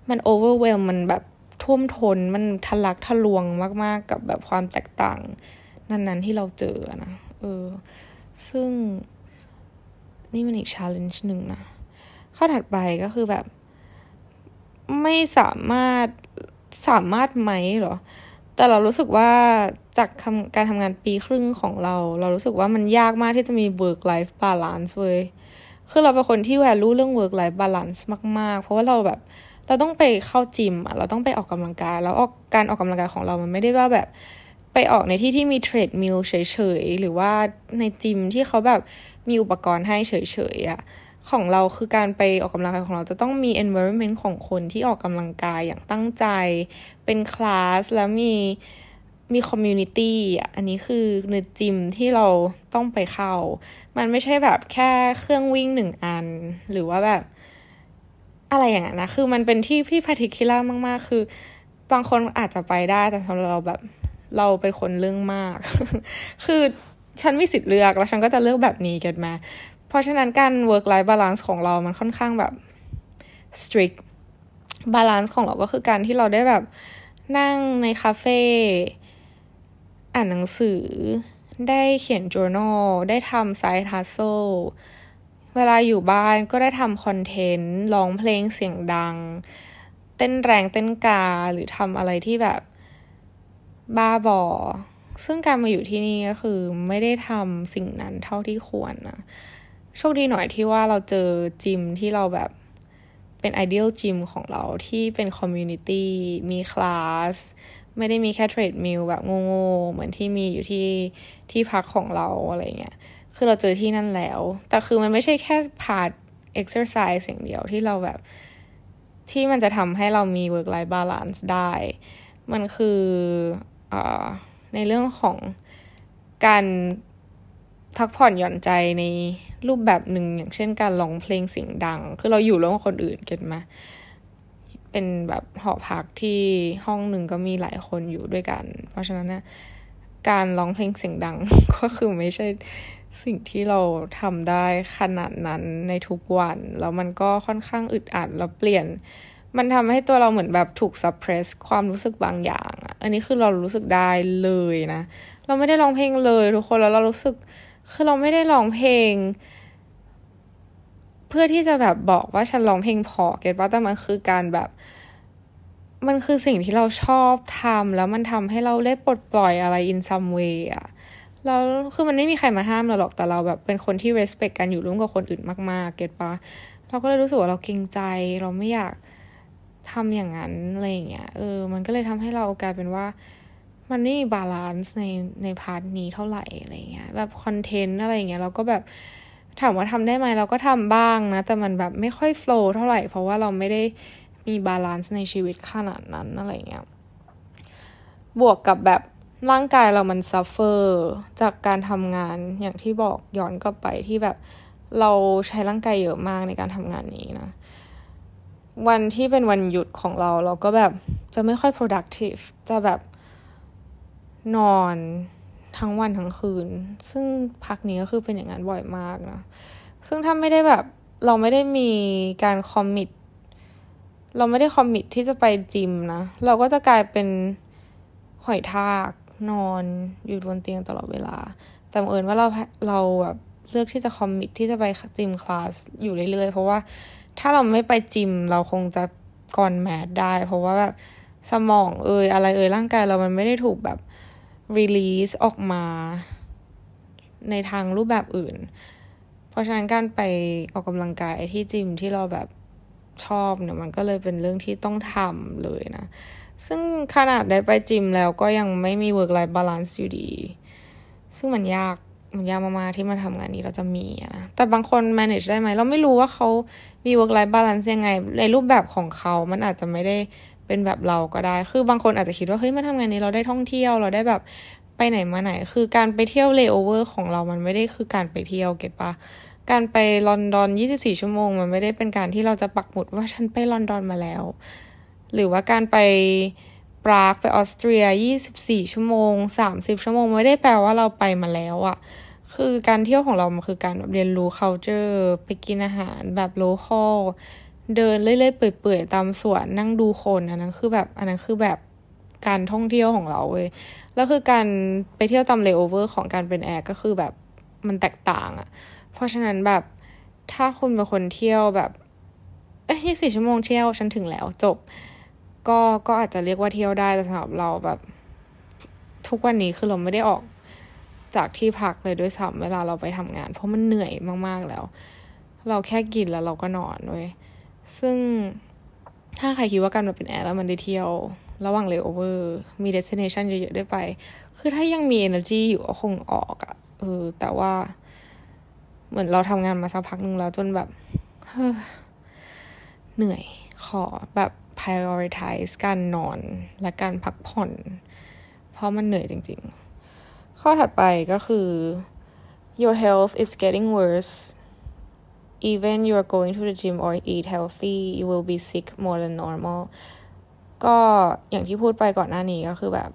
มันโอเวอร์เวลมันแบบท่วมทนมันทะลักทะลวงมาก ๆ กับแบบความแตกต่าง นั้น ๆ ที่เราเจอนะเออ ซึ่ง นี่มันอีก challenge หนึ่งนะ ข้อถัดไปก็คือแบบ ไม่สามารถสามารถไหมเหรอ แต่เรารู้สึกว่าจากทำการทำงานปีครึ่งของเรา เรารู้สึกว่ามันยากมากที่จะมี work life balance เว้ยคือเราเป็นคนที่แวลูเรื่อง work life balance มาก ๆ เพราะว่าเราแบบเราต้องไปเข้าจิมอะเราต้องไปออกกำลังกาย แล้วออกการออกกำลังกายของเรามันไม่ได้ว่าแบบไปออกในที่ที่มีเทรดมิลเฉยๆ หรือว่าในจิมที่เขาแบบมีอุปกรณ์ให้เฉยๆอะของเราคือการไปออกกำลังกายของเราจะต้องมี environment ของคนที่ออกกำลังกายอย่างตั้งใจ เป็นคลาสแล้วมีมี community อะ อันนี้คือในจิมที่เราต้องไปเข้า มันไม่ใช่แบบแค่เครื่องวิ่งหนึ่งอัน หรือว่าแบบ อะไรอย่างนั้นนะ คือมันเป็นที่ที่ particular มาก ๆ คือบางคนอาจจะไปได้แต่สำหรับเราแบบเราเป็นคนเรื่องมาก คือ ฉันมีสิทธิ์เลือกแล้วฉันก็จะเลือกแบบนี้กันมา เพราะฉะนั้นการ work life balance ของเรามันค่อนข้างแบบ strict balance ของเราก็คือการที่เราได้แบบนั่งในคาเฟ่อ่านหนังสือ ได้เขียน journal ได้ทำ side hustle เวลาอยู่บ้านก็ได้ทำคอนเทนต์ร้องเพลงเสียงดัง เต้นแรงเต้นกาหรือทำอะไรที่แบบบ้าบอ ซึ่งการมาอยู่ที่นี่ก็คือไม่ได้ทำสิ่งนั้นเท่าที่ควรนะโชคดีหน่อยที่ว่าเราเจอจิมที่เราแบบเป็น ideal gym ของเราที่เป็น community มีคลาสไม่ได้มีแค่ treadmill แบบโง่ๆเหมือนที่มีอยู่ที่ที่พักของเราอะไรเงี้ยคือเราเจอที่นั่นแล้ว แต่คือมันไม่ใช่แค่ part exercise สิ่งเดียวที่เราแบบที่มันจะทำให้เรามี work life balance ได้ มันคืออ ในเรื่องของการพักผ่อนหย่อนใจในรูปแบบหนึ่งอย่างเช่นการร้องเพลงเสียงดัง คือเราอยู่ร่วมกับคนอื่นเก็ตไหมเป็นแบบหอพักที่ห้องหนึ่งก็มีหลายคนอยู่ด้วยกัน เพราะฉะนั้นนะการร้องเพลงเสียงดังก็คือไม่ใช่สิ่งที่เราทำได้ขนาดนั้นในทุกวัน แล้วมันก็ค่อนข้างอึดอัดแล้วเปลี่ยน มันทำให้ตัวเราเหมือนแบบถูก suppress ความรู้สึกบางอย่างอันนี้คือเรารู้สึกได้เลยนะ เราไม่ได้ร้องเพลงเลยทุกคนแล้วเรารู้สึก คือเราไม่ได้ร้องเพลง เพื่อที่จะแบบบอกว่าฉันร้องเพลงพอเก็ตว่าแต่มันคือการแบบ มันคือสิ่งที่เราชอบทำแล้วมันทำให้เราได้ปลดปล่อยอะไร in some way อะแล้วคือมันไม่มีใครมาห้ามเราหรอกแต่เราแบบเป็นคนที่ respect กันอยู่ร่วมกับคนอื่นมากๆ เก็ตปะเราก็เลยรู้สึกว่าเราเกรงใจ เราไม่อยาก ทำอย่างนั้นอะไรอย่างเงี้ยเออ มันก็เลยทำให้เรากลายเป็นว่า มันไม่มี balance ในใน part นี้เท่าไหร่อะไรเงี้ยแบบ content อะไรเงี้ยเราก็แบบถามว่าทำได้ไหมเราก็ทำบ้างนะ แต่มันแบบไม่ค่อย flow เท่าไหร่เพราะว่าเราไม่ได้มี balance ในชีวิตขนาดนั้นอะไรเงี้ยบวกกับแบบร่างกายเรามัน suffer จากการทำงานอย่างที่บอกย้อนกลับไปที่แบบเราใช้ร่างกายเยอะมากในการทำงานนี้นะ วันที่เป็นวันหยุดของเราเราก็แบบจะไม่ค่อย productive จะแบบนอนทั้งวันทั้งคืน ซึ่งพักนี้ก็คือเป็นอย่างนั้นบ่อยมากนะซึ่งถ้าไม่ได้แบบเราไม่ได้มีการคอมมิตเราไม่ได้คอมมิตที่จะไปจิมนะ เราก็จะกลายเป็นหอยทากนอนอยู่บนเตียงตลอดเวลา แต่เอิญว่าเราเราแบบเลือกที่จะคอมมิตที่จะไปจิมคลาสอยู่เรื่อยๆ เพราะว่า ถ้าเราไม่ไปจิมเราคงจะก่อนแมทได้ เพราะว่าแบบสมองเอยอะไรเอยร่างกายเรามันไม่ได้ถูกแบบรีลีสออกมาในทางรูปแบบอื่น เพราะฉะนั้นการไปออกกำลังกายที่จิมที่เราแบบชอบเนี่ยมันก็เลยเป็นเรื่องที่ต้องทำเลยนะ ซึ่งขนาดได้ไปจิมแล้วก็ยังไม่มี work life balance อยู่ดี ซึ่งมันยาก มันยามากๆที่มาทำงานนี้เราจะมีนะแต่บางคน manage ได้ไหม เราไม่รู้ว่าเขามี work life balance ยังไง ในรูปแบบของเขามันอาจจะไม่ได้เป็นแบบเราก็ได้ คือบางคนอาจจะคิดว่า เฮ้ย มาทำงานนี้เราได้ท่องเที่ยว เราได้แบบไปไหนมาไหน คือการไปเที่ยวเลโอเวอร์ของเรามันไม่ได้คือการไปเที่ยวเก็ตปะการไปลอนดอน 24 ชั่วโมง มันไม่ได้เป็นการที่เราจะปักหมุดว่าฉันไปลอนดอนมาแล้ว หรือว่าการไป ลากไปออสเตรีย 24 ชั่วโมง 30 ชั่วโมง ไม่ได้แปลว่าเราไปมาแล้วอะคือการเที่ยวของเรา มันคือการเรียนรู้ culture ไปกินอาหารแบบ local เดินเรื่อยๆ เปื่อยๆ ตามสวนนั่งดูคนอันนั้นคือแบบอันนั้นคือแบบการท่องเที่ยวของเราเว้ย แล้วคือการไปเที่ยวตามเลเวอร์ของการเป็นแอร์ก็คือแบบมันแตกต่างอะเพราะฉะนั้นแบบถ้าคุณเป็นคนเที่ยวแบบเอ้ยยี่สี่ชั่วโมงเที่ยวฉันถึงแล้วจบ ก็ก็อาจจะเรียกว่าเที่ยวได้แต่สำหรับเราแบบ ทุกวันนี้คือเราไม่ได้ออกจากที่พักเลยด้วยซ้ำเวลาเราไปทำงาน เพราะมันเหนื่อยมากๆแล้ว เราแค่กินแล้วเราก็นอนเว้ยซึ่งถ้าใครคิดว่าการมาเป็นแอร์แล้วมันได้เที่ยว ระหว่าง layover มี destination เยอะๆได้ไป คือถ้ายังมี energy อยู่ก็คงออกอะเออแต่ว่า เหมือนเราทำงานมาสักพักหนึ่งแล้วจนแบบเหนื่อยขอแบบ prioritize การนอนและการพักผ่อน เพราะมันเหนื่อยจริงๆ ข้อถัดไปก็คือ your health is getting worse even you are going to the gym or eat healthy you will be sick more than normal ก็อย่างที่พูดไปก่อนหน้านี้ก็คือแบบ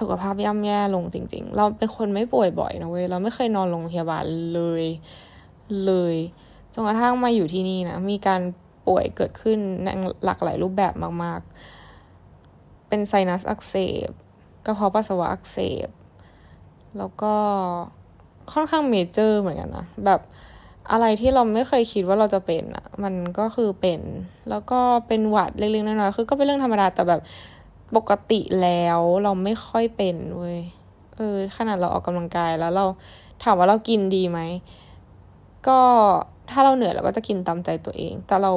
สุขภาพย่ำแย่ลงจริง ๆ เราเป็นคนไม่ป่วยบ่อยนะเว้ย เราไม่เคยนอนโรงพยาบาลเลยเลยจนกระทั่งมาอยู่ที่นี่นะ มีการ ป่วยเกิดขึ้นในหลากหลายรูปแบบมากๆ เป็นไซนัสอักเสบกระเพาะปัสสาวะอักเสบ แล้วก็ค่อนข้างเมเจอร์เหมือนกันนะ แบบอะไรที่เราไม่เคยคิดว่าเราจะเป็นอะ่ะ มันก็คือเป็น แล้วก็เป็นหวัดเล็กๆน้อยๆ คือก็เป็นเรื่องธรรมดา แต่แบบปกติแล้วเราไม่ค่อยเป็นเว้ย เออ ขนาดเราออกกำลังกายแล้วเราถามว่าเรากินดีไหม ก็ ถ้าเราเหนื่อยเราก็จะกินตามใจตัวเอง แต่เรา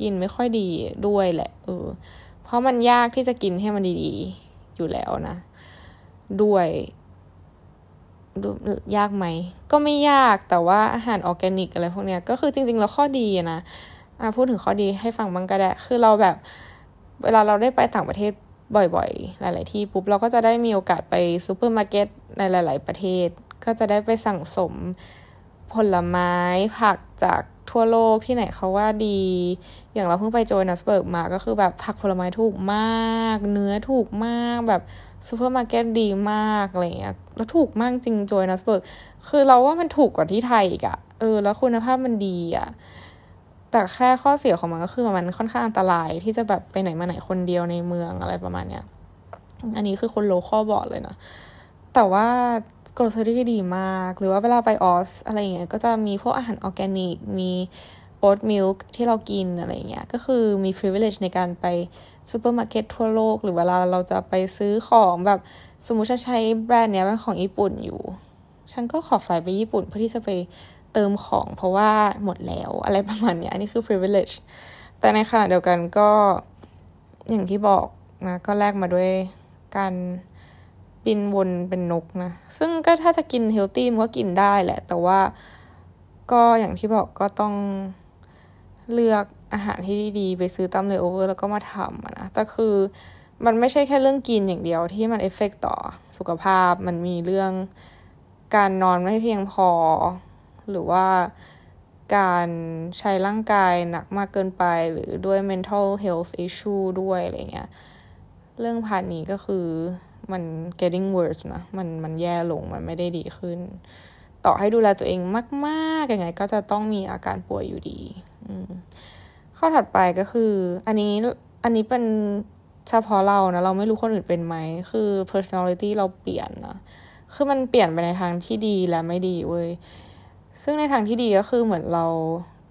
กินไม่ค่อยดีด้วยแหละเออ เพราะมันยากที่จะกินให้มันดีๆอยู่แล้วนะ ด้วยยากไหม ก็ไม่ยากแต่ว่าอาหารออร์แกนิกอะไรพวกเนี้ยก็คือจริงๆแล้วข้อดีนะอะพูดถึงข้อดีให้ฟังบ้างก็ได้คือเราแบบ เวลาเราได้ไปต่างประเทศบ่อยๆ หลาย ๆ ที่ปุ๊บเราก็จะได้มีโอกาสไปซูเปอร์มาร์เก็ตในหลาย ๆ ประเทศ ก็จะได้ไปสั่งสม ผลไม้ผักจากทั่วโลกที่ไหนเขาว่าดี อย่างเราเพิ่งไปโจฮันเนสเบิร์กมาก็คือแบบผักผลไม้ถูกมาก เนื้อถูกมากแบบซูเปอร์มาร์เก็ตดีมากอะไรเงี้ยแล้วถูกมากจริงโจฮันเนสเบิร์กคือเราว่ามันถูกกว่าที่ไทยอีกอะเออ แล้วคุณภาพมันดีอะแต่แค่ข้อเสียของมันก็คือมันค่อนข้างอันตรายที่จะแบบไปไหนมาไหนคนเดียวในเมืองอะไรประมาณเนี้ย อันนี้คือคน local บอกเลยนะ แต่ว่า grocery ดีมาก หรือว่าเวลาไปออสอะไรเงี้ย ก็จะมีพวกอาหารออร์แกนิก มี oat milk ที่เรากินอะไรเงี้ย ก็คือมี privilege ในการไปซูเปอร์มาร์เก็ตทั่วโลก หรือเวลาเราจะไปซื้อของแบบสมมุติฉันใช้แบรนด์เนี้ยเป็นของญี่ปุ่นอยู่ ฉันก็ขอไฟไปญี่ปุ่นเพื่อที่จะไปเติมของเพราะว่าหมดแล้วอะไรประมาณเนี้ยอันนี้คือ privilege แต่ในขณะเดียวกันก็อย่างที่บอกนะก็แลกมาด้วยการ บินวนเป็นนกนะ ซึ่งก็ถ้าจะกิน healthy มันก็กินได้แหละ แต่ว่าก็อย่างที่บอกก็ต้องเลือกอาหารที่ดีๆ ไปซื้อตามเลยโอเวอร์แล้วก็มาทำนะ แต่คือมันไม่ใช่แค่เรื่องกินอย่างเดียวที่มันเอฟเฟกต่อสุขภาพ มันมีเรื่องการนอนไม่เพียงพอ หรือว่าการใช้ร่างกายหนักมากเกินไป หรือด้วย mental health issue ด้วยอะไรเงี้ย เรื่อง part นี้ก็คือ มัน getting worse นะ มันมันแย่ลง มันไม่ได้ดีขึ้น ต่อให้ดูแลตัวเองมากๆยังไง ก็จะต้องมีอาการป่วยอยู่ดี ข้อถัดไปก็คือ อันนี้ อันนี้เป็นเฉพาะเรานะ เราไม่รู้คนอื่นเป็นไหม คือ personality เราเปลี่ยนนะ คือมันเปลี่ยนไปในทางที่ดีและไม่ดีเว้ย ซึ่งในทางที่ดีก็คือเหมือนเรา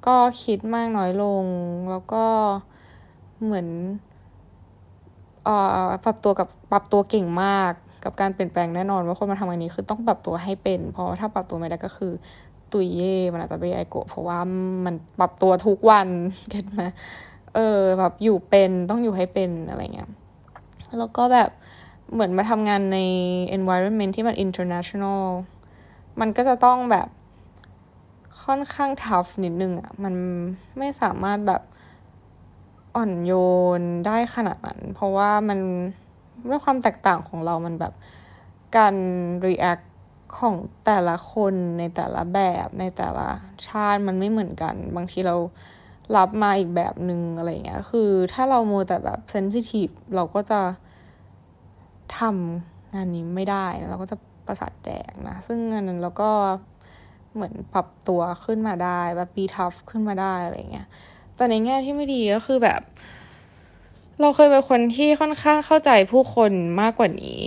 ก็คิดมากน้อยลง แล้วก็เหมือน ปรับตัวกับปรับตัวเก่งมาก กับการเปลี่ยนแปลงแน่นอน ว่าคนมาทำอันนี้คือต้องปรับตัวให้เป็น เพราะถ้าปรับตัวไม่ได้ก็คือ ตุยเย่มันอาจจะไม่ไอโกะเพราะว่ามันปรับตัวทุกวันเก็ตไหมเออแบบอยู่เป็นต้องอยู่ให้เป็นอะไรเงี้ยแล้วก็แบบเหมือนมาทำงานใน environment ที่มัน international มันก็จะต้องแบบค่อนข้าง tough นิดนึงอะ่ะ มันไม่สามารถแบบ อ่อนโยนได้ขนาดนั้น เพราะว่ามันด้วยความแตกต่างของเรามันแบบการ react ของแต่ละคนในแต่ละแบบในแต่ละชาติมันไม่เหมือนกัน บางทีเรารับมาอีกแบบหนึ่งอะไรเงี้ย คือถ้าเราโมแต่แบบเซนซิทีฟเราก็จะทำงานนี้ไม่ได้นะเราก็จะประสาทแดกนะ ซึ่งงานนั้นเราก็เหมือนปรับตัวขึ้นมาได้แบบปีทัฟขึ้นมาได้อะไรเงี้ย แต่ในแง่ที่ไม่ดีก็คือแบบ เราเคยเป็นคนที่ค่อนข้างเข้าใจผู้คนมากกว่านี้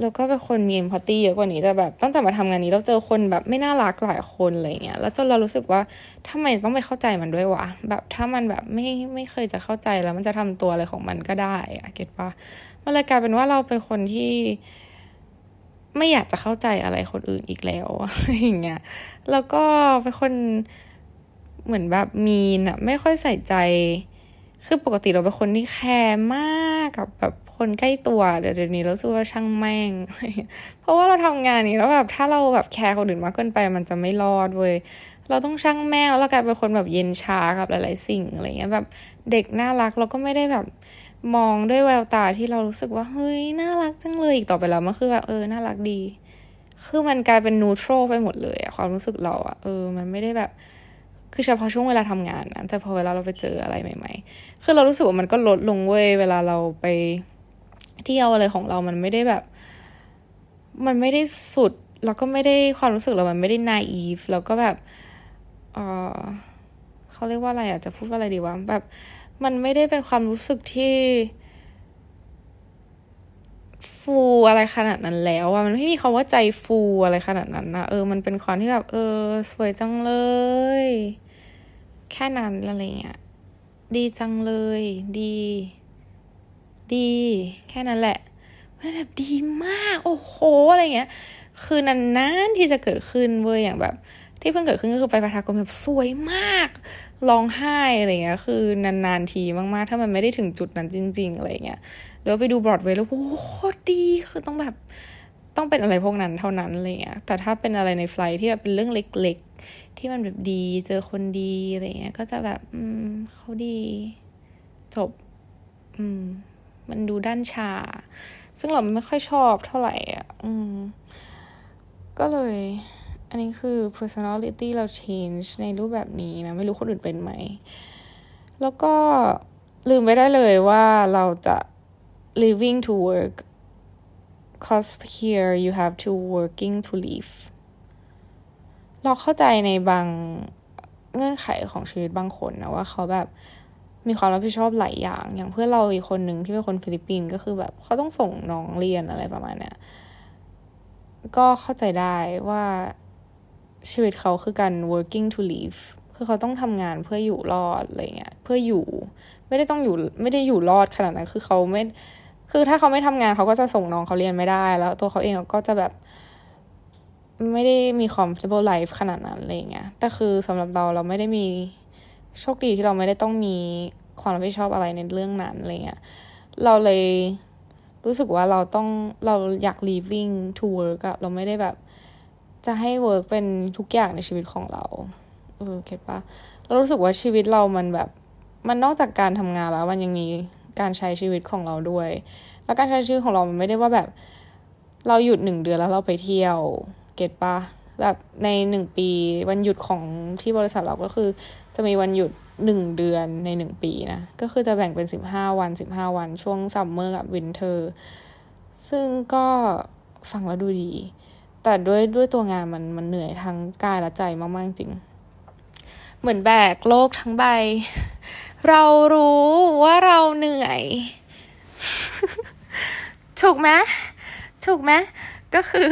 แล้วก็เป็นคนมีเอมพัตตีเยอะกว่านี้แต่แบบ ตั้งแต่มาทำงานนี้เราเจอคนแบบไม่น่ารักหลายคนอะไรเงี้ยแล้วจนเรารู้สึกว่าทำไมต้องไปเข้าใจมันด้วยวะแบบถ้ามันแบบไม่ไม่เคยจะเข้าใจแล้วมันจะทำตัวอะไรของมันก็ได้อะเก็ตปะมันเลยกลายเป็นว่าเราเป็นคนที่ไม่อยากจะเข้าใจอะไรคนอื่นอีกแล้วอย่างเงี้ย แล้วก็เป็นคน เหมือนแบบมีนอะไม่ค่อยใส่ใจ คือปกติเราเป็นคนที่แคร์มากกับแบบคนใกล้ตัวเดี๋ยวนี้เราสู้ว่าช่างแม่ง เพราะว่าเราทำงานนี้แล้วแบบถ้าเราแบบแคร์คนอื่นมากเกินไป มันจะไม่รอดเว้ยเราต้องช่างแม่งแล้วเรากลายเป็นคนแบบเย็นชากับหลาย ๆ สิ่งอะไรเงี้ยแบบเด็กน่ารักเราก็ไม่ได้แบบมองด้วยแววตาที่เรารู้สึกว่าเฮ้ยน่ารักจังเลยอีกต่อไปแล้วมันคือแบบเออน่ารักดี คือมันกลายเป็นนูโตรไปหมดเลยอะความรู้สึกเราอะเออ มันไม่ได้แบบ คือเฉพาะช่วงเวลาทำงานนะแต่พอเวลาเราไปเจออะไรใหม่ๆ คือเรารู้สึกว่ามันก็ลดลงเว้ยเวลาเราไปเที่ยวอะไรของเรามันไม่ได้แบบ มันไม่ได้สุดแล้วก็ไม่ได้ความรู้สึกเรามันไม่ได้นายอีฟแล้วก็แบบเออเขาเรียกว่าอะไรอะจะพูดว่าอะไรดีวะแบบ มันไม่ได้เป็นความรู้สึกที่ ฟูอะไรขนาดนั้นแล้วอะมันไม่มีคาว่าใจฟูอะไรขนาดนั้นนะเออ มันเป็นความที่แบบเออ สวยจังเลย แค่นั้นอะไรเงี้ยดีจังเลย ดี ดี แค่นั้นแหละมันแบบดีมาก โอ้โหอะไรเงี้ย คือนานๆที่จะเกิดขึ้นเว้ยอย่างแบบ ที่เพิ่งเกิดขึ้นก็คือไปประทากรแบบสวยมากร้องไห้อะไรเงี้ย คือนานๆทีมากๆ ถ้ามันไม่ได้ถึงจุดนั้นจริง ๆ อะไรเงี้ย หรือไปดูบรอดเวย์แล้วโอ้โคตรดีคือต้องแบบต้องเป็นอะไรพวกนั้นเท่านั้นอะไรเงี้ยแต่ถ้าเป็นอะไรในไฟล์ที่แบบเป็นเรื่องเล็ก ๆ ที่มันแบบดี เจอคนดีอะไรเงี้ย ก็จะแบบ อืมเขาดี จบ อืม มันดูด้านชา ซึ่งเราไม่ค่อยชอบเท่าไหร่อะอืม ก็เลย อันนี้คือ personality เรา change ในรูปแบบนี้นะ ไม่รู้คนอื่นเป็นไหม แล้วก็ลืมไปได้เลยว่าเราจะ living to work cause here you have to working to live เราเข้าใจในบางเงื่อนไขของชีวิตบางคนนะว่าเขาแบบมีความรับผิดชอบหลายอย่าง อย่างเพื่อนเราอีกคนหนึ่งที่เป็นคนฟิลิปปินส์ก็คือแบบเขาต้องส่งน้องเรียนอะไรประมาณเนี้ยก็เข้าใจได้ว่าชีวิตเขาคือการ working to live คือเขาต้องทำงานเพื่ออยู่รอดอะไรเงี้ย เพื่ออยู่ ไม่ได้ต้องอยู่ ไม่ได้อยู่รอดขนาดนั้น คือเขาไม่ คือถ้าเขาไม่ทำงานเขาก็จะส่งน้องเขาเรียนไม่ได้ แล้วตัวเขาเองก็จะแบบ ไม่ได้มี comfortable life ขนาดนั้นอะไรเงี้ยแต่คือสำหรับเราเราไม่ได้มีโชคดีที่เราไม่ได้ต้องมีความรับผิดชอบอะไรในเรื่องนั้นอะไรเงี้ยเราเลยรู้สึกว่าเราต้องเราอยาก living to work อะเราไม่ได้แบบ จะให้ work เป็นทุกอย่างในชีวิตของเราเออ get ปะเรารู้สึกว่าชีวิตเรามันแบบ มันนอกจากการทำงานแล้วมันยังมี การใช้ชีวิตของเราด้วย แล้วการใช้ชีวิตของเรามันไม่ได้ว่าแบบ เราหยุดหนึ่งเดือนแล้วเราไปเที่ยว get ปะแบบในหนึ่งปีวันหยุดของที่บริษัทเราก็คือ จะมีวันหยุดหนึ่งเดือนในหนึ่งปีนะ ก็คือจะแบ่งเป็นสิบห้าวันสิบห้าวันช่วง summer กับ winter ซึ่งก็ฟังแล้วดูดี แต่ด้วยด้วยตัวงานมันมันเหนื่อยทั้งกายและใจมาก ๆ จริง เหมือนแบกโลกทั้งใบ เรารู้ว่าเราเหนื่อย ถูกไหมถูกไหมก็คือ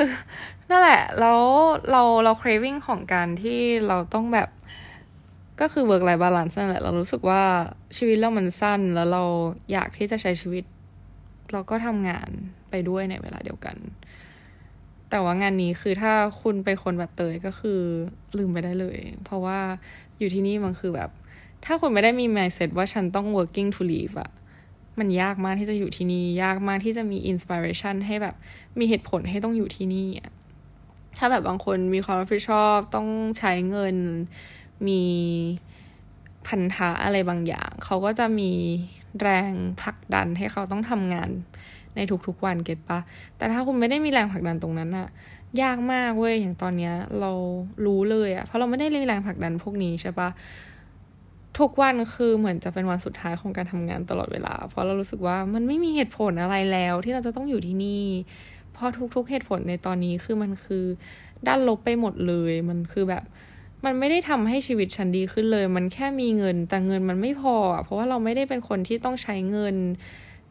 นั่นแหละแล้วเราเรา craving ของการที่เราต้องแบบก็คือ work life balance นั่นแหละเรารู้สึกว่าชีวิตเรามันสั้น แล้วเราอยากที่จะใช้ชีวิต เราก็ทำงานไปด้วยในเวลาเดียวกัน แต่ว่างานนี้คือถ้าคุณเป็นคนแบบเตยก็คือลืมไปได้เลย เพราะว่าอยู่ที่นี่มันคือแบบ ถ้าคุณไม่ได้มี mindset ว่าฉันต้อง working to live อะมันยากมากที่จะอยู่ที่นี่ ยากมากที่จะมี inspiration ให้แบบมีเหตุผลให้ต้องอยู่ที่นี่อะถ้าแบบบางคนมีความรับผิดชอบต้องใช้เงินมีพันธะอะไรบางอย่าง เขาก็จะมีแรงผลักดันให้เขาต้องทำงานในทุกๆวันเก็ตปะ แต่ถ้าคุณไม่ได้มีแรงผลักดันตรงนั้นอะยากมากเว้ย อย่างตอนเนี้ยเรารู้เลยอะเพราะเราไม่ได้มีแรงผลักดันพวกนี้ใช่ปะ ทุกวันคือเหมือนจะเป็นวันสุดท้ายของการทำงานตลอดเวลา เพราะเรารู้สึกว่ามันไม่มีเหตุผลอะไรแล้ว ที่เราจะต้องอยู่ที่นี่ เพราะทุกๆเหตุผลในตอนนี้คือมันคือด้านลบไปหมดเลย มันคือแบบ มันไม่ได้ทำให้ชีวิตฉันดีขึ้นเลย มันแค่มีเงินแต่เงินมันไม่พอ เพราะว่าเราไม่ได้เป็นคนที่ต้องใช้เงิน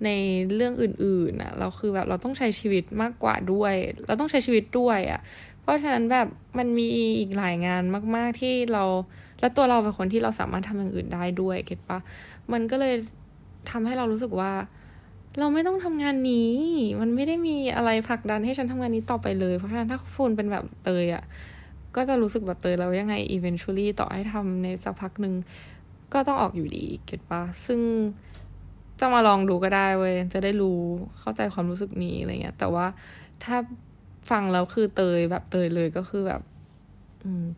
ในเรื่องอื่นๆอะเราคือแบบเราต้องใช้ชีวิตมากกว่าด้วย เราต้องใช้ชีวิตด้วยอะ เพราะฉะนั้นแบบมันมีอีกหลายงานมาก ๆที่เรา และตัวเราเป็นคนที่เราสามารถทำอย่างอื่นได้ด้วยเก็ตปะมันก็เลยทำให้เรารู้สึกว่า เราไม่ต้องทำงานนี้ มันไม่ได้มีอะไรผลักดันให้ฉันทำงานนี้ต่อไปเลย เพราะฉะนั้นถ้าฟูนเป็นแบบเตยอะ่ะก็จะรู้สึกแบบเตยแล้วยังไง eventually ต่อให้ทำในสักพักหนึ่งก็ต้องออกอยู่ดีเก็ตปะซึ่งจะมาลองดูก็ได้เว้ย จะได้รู้เข้าใจความรู้สึกนี้อะไรเงี้ย แต่ว่าถ้าฟังแล้วคือเตยแบบเตยเลยก็คือแบบ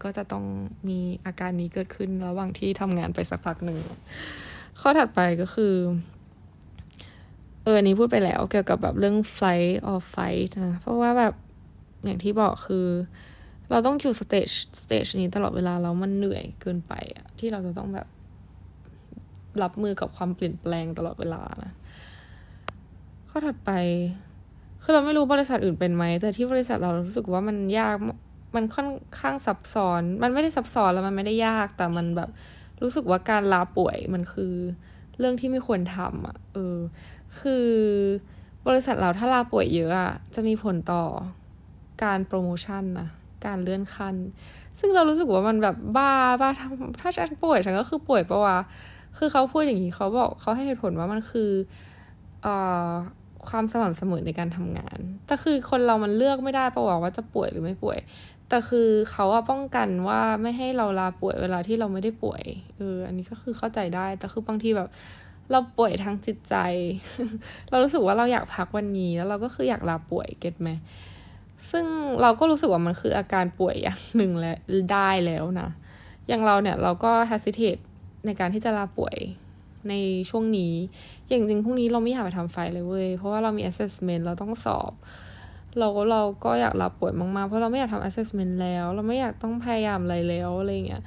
ก็จะต้องมีอาการนี้เกิดขึ้นระหว่างที่ทำงานไปสักพักหนึ่ง ข้อถัดไปก็คือ เออนี้พูดไปแล้วเกี่ยวกับแบบเรื่อง flight or fight นะ เพราะว่าแบบอย่างที่บอกคือ เราต้องอยู่ stage stage นี้ตลอดเวลาแล้วมันเหนื่อยเกินไปอะที่เราจะต้องแบบ รับมือกับความเปลี่ยนแปลงตลอดเวลานะ ข้อถัดไป คือเราไม่รู้บริษัทอื่นเป็นไหม แต่ที่บริษัทเรารู้สึกว่ามันยาก มันค่อนข้างซับซ้อน มันไม่ได้ซับซ้อนแล้วมันไม่ได้ยาก แต่มันแบบรู้สึกว่าการลาป่วยมันคือเรื่องที่ไม่ควรทำอะ เออ คือบริษัทเราถ้าลาป่วยเยอะอะ จะมีผลต่อการโปรโมชั่นนะ การเลื่อนขั้น ซึ่งเรารู้สึกว่ามันแบบบ้าบ้าถ้าฉันป่วยฉันก็คือป่วยปะวะ คือเขาพูดอย่างนี้เขาบอกเขาให้เหตุผลว่ามันคือเอ่อความสม่ำเสมอในการทำงาน แต่คือคนเรามันเลือกไม่ได้ปะวะว่าจะป่วยหรือไม่ป่วย แต่คือเขาอะป้องกันว่าไม่ให้เราลาป่วยเวลาที่เราไม่ได้ป่วยเอออันนี้ก็คือเข้าใจได้ แต่คือบางทีแบบ เราป่วยทางจิตใจ เรารู้สึกว่าเราอยากพักวันนี้ แล้วเราก็คืออยากลาป่วยเก็ตไหมซึ่งเราก็รู้สึกว่ามันคืออาการป่วยอย่างหนึ่งแล้วได้แล้วนะอย่างเราเนี่ยเราก็ hesitate ในการที่จะลาป่วยในช่วงนี้ อย่างจริงพรุ่งนี้เราไม่อยากไปทำไฟเลยเว้ย เพราะว่าเรามี assessment เราต้องสอบ เราเราก็อยากลาป่วยมากๆ เพราะเราไม่อยากทำ assessment แล้ว เราไม่อยากต้องพยายามอะไรแล้วอะไรเงี้ย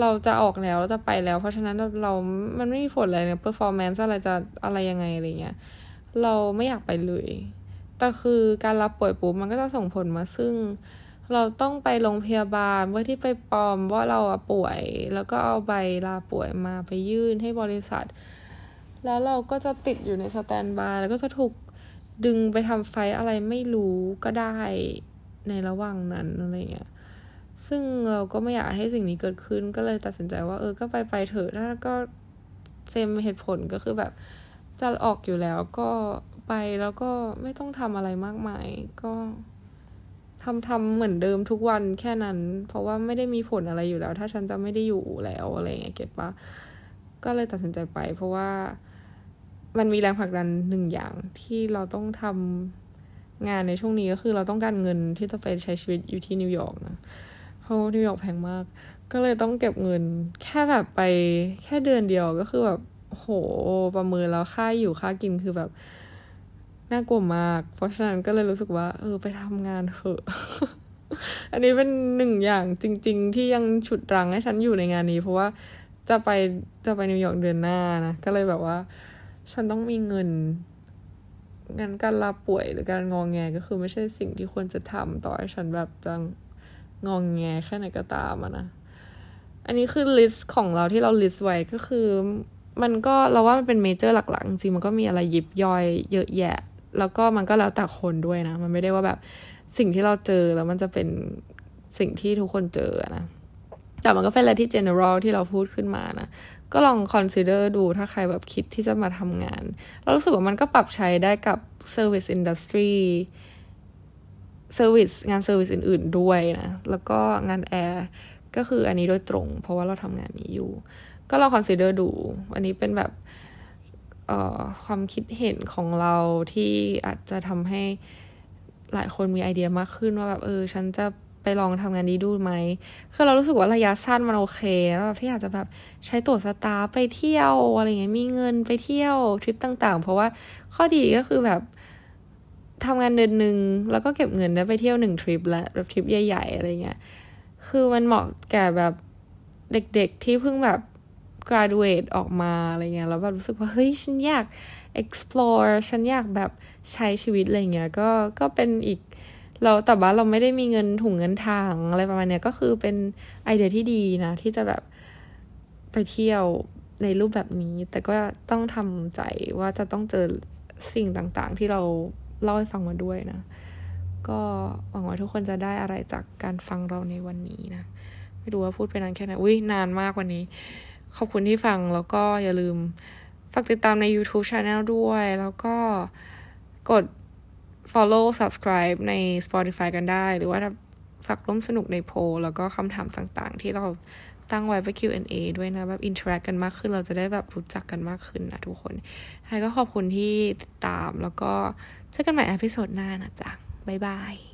เราจะออกแล้วเราจะไปแล้ว เพราะฉะนั้นเรา มันไม่มีผลอะไรเนี่ย performance อะไรจะอะไรยังไงอะไรเงี้ย เราไม่อยากไปเลย แต่คือการรับป่วยปุ๊บมันก็จะส่งผลมาซึ่ง เราต้องไปโรงพยาบาลเพื่อที่ไปปลอมว่าเราป่วย แล้วก็เอาใบลาป่วยมาไปยื่นให้บริษัท แล้วเราก็จะติดอยู่ในสแตนบายแล้วก็จะถูก ดึงไปทำไฟอะไรไม่รู้ก็ได้ในระหว่างนั้นอะไรเงี้ย ซึ่งเราก็ไม่อยากให้สิ่งนี้เกิดขึ้นก็เลยตัดสินใจว่า เออ ก็ไปไปเถอะถ้าก็เซมเหตุผลก็คือแบบจะออกอยู่แล้วก็ไปแล้วก็ไม่ต้องทำอะไรมากมาย ก็ทำทำเหมือนเดิมทุกวันแค่นั้น เพราะว่าไม่ได้มีผลอะไรอยู่แล้ว ถ้าฉันจะไม่ได้อยู่แล้วอะไรเงี้ยเก็ตปะ
ก็เลยตัดสินใจไป เพราะว่า มันมีแรงผลักดันหนึ่งอย่างที่เราต้องทำงานในช่วงนี้ก็คือเราต้องการเงินที่จะไปใช้ชีวิตอยู่ที่นิวยอร์กนะเพราะนิวยอร์กแพงมาก ก็เลยต้องเก็บเงิน แค่แบบไปแค่เดือนเดียวก็คือแบบโหประเมินแล้วค่าอยู่ค่ากินคือแบบน่ากลัวมาก เพราะฉะนั้นก็เลยรู้สึกว่า เออไปทำงานเถอะ อันนี้เป็นหนึ่งอย่างจริง ๆ ที่ยังฉุดรั้งให้ฉันอยู่ในงานนี้ เพราะว่าจะไปจะไปนิวยอร์กเดือนหน้านะ ก็เลยแบบว่า ฉันต้องมีเงินงั้นการลาป่วยหรือการงองแงก็คือไม่ใช่สิ่งที่ควรจะทำต่อให้ฉันแบบจะงองแงแค่ไหนก็ตามอะนะ อันนี้คือ list ของเราที่เรา list ไว้ก็คือ มันก็เราว่ามันเป็น major หลักๆ จริงมันก็มีอะไรยิบย่อยเยอะแยะ แล้วก็มันก็แล้วแต่คนด้วยนะ มันไม่ได้ว่าแบบสิ่งที่เราเจอแล้วมันจะเป็นสิ่งที่ทุกคนเจอนะ แต่มันก็เป็นอะไรที่ general ที่เราพูดขึ้นมานะ ก็ลอง consider ดูถ้าใครแบบคิดที่จะมาทำงาน เรารู้สึกว่ามันก็ปรับใช้ได้กับ service industry service งาน service อื่น ๆ ด้วยนะ แล้วก็งานแอร์ก็คืออันนี้โดยตรง เพราะว่าเราทำงานนี้อยู่ ก็ลอง consider ดู อันนี้เป็นแบบความคิดเห็นของเราที่อาจจะทำให้หลายคนมีไอเดียมากขึ้นว่าแบบเออ ฉันจะ ไปลองทำงานนี้ดูไหมคือเรารู้สึกว่าระยะสั้นมันโอเคแล้วแบบที่อยากจะแบบใช้ตั๋วสตาร์ไปเที่ยวอะไรเงี้ยมีเงินไปเที่ยวทริปต่างๆ เพราะว่าข้อดีก็คือแบบทำงานเดือนหนึ่งแล้วก็เก็บเงินได้ไปเที่ยวหนึ่งทริปละแบบทริปใหญ่ ๆ อะไรเงี้ยคือมันเหมาะแก่แบบเด็กๆที่เพิ่งแบบ graduate ออกมาอะไรเงี้ยแล้วแบบรู้สึกว่า เฮ้ย ฉันอยาก explore ฉันอยากแบบใช้ชีวิตอะไรเงี้ยก็ก็เป็นอีก เราแต่ว่าเราไม่ได้มีเงินถุงเงินทางอะไรประมาณเนี้ยก็คือเป็นไอเดียที่ดีนะ ที่จะแบบไปเที่ยวในรูปแบบนี้ แต่ก็ต้องทำใจว่าจะต้องเจอสิ่งต่างๆ ที่เราเล่าให้ฟังมาด้วยนะ ก็หวังว่าทุกคนจะได้อะไรจากการฟังเราในวันนี้นะ ไม่รู้ว่าพูดไปนานแค่ไหนอุ้ยนานมากวันนี้ ขอบคุณที่ฟังแล้วก็อย่าลืมฝากติดตามใน YouTube Channel ด้วย แล้วก็กด follow subscribe ใน Spotify กันได้ หรือว่าฝากร่วมสนุกในโพลแล้วก็คำถามต่างๆ ที่เราตั้งไว้ไป Q&A ด้วยนะ แบบ interact กันมากขึ้น เราจะได้แบบรู้จักกันมากขึ้นนะทุกคนใครก็ขอบคุณที่ติดตามแล้วก็เจอกันใหม่ episode หน้านะจ๊ะ บ๊ายบาย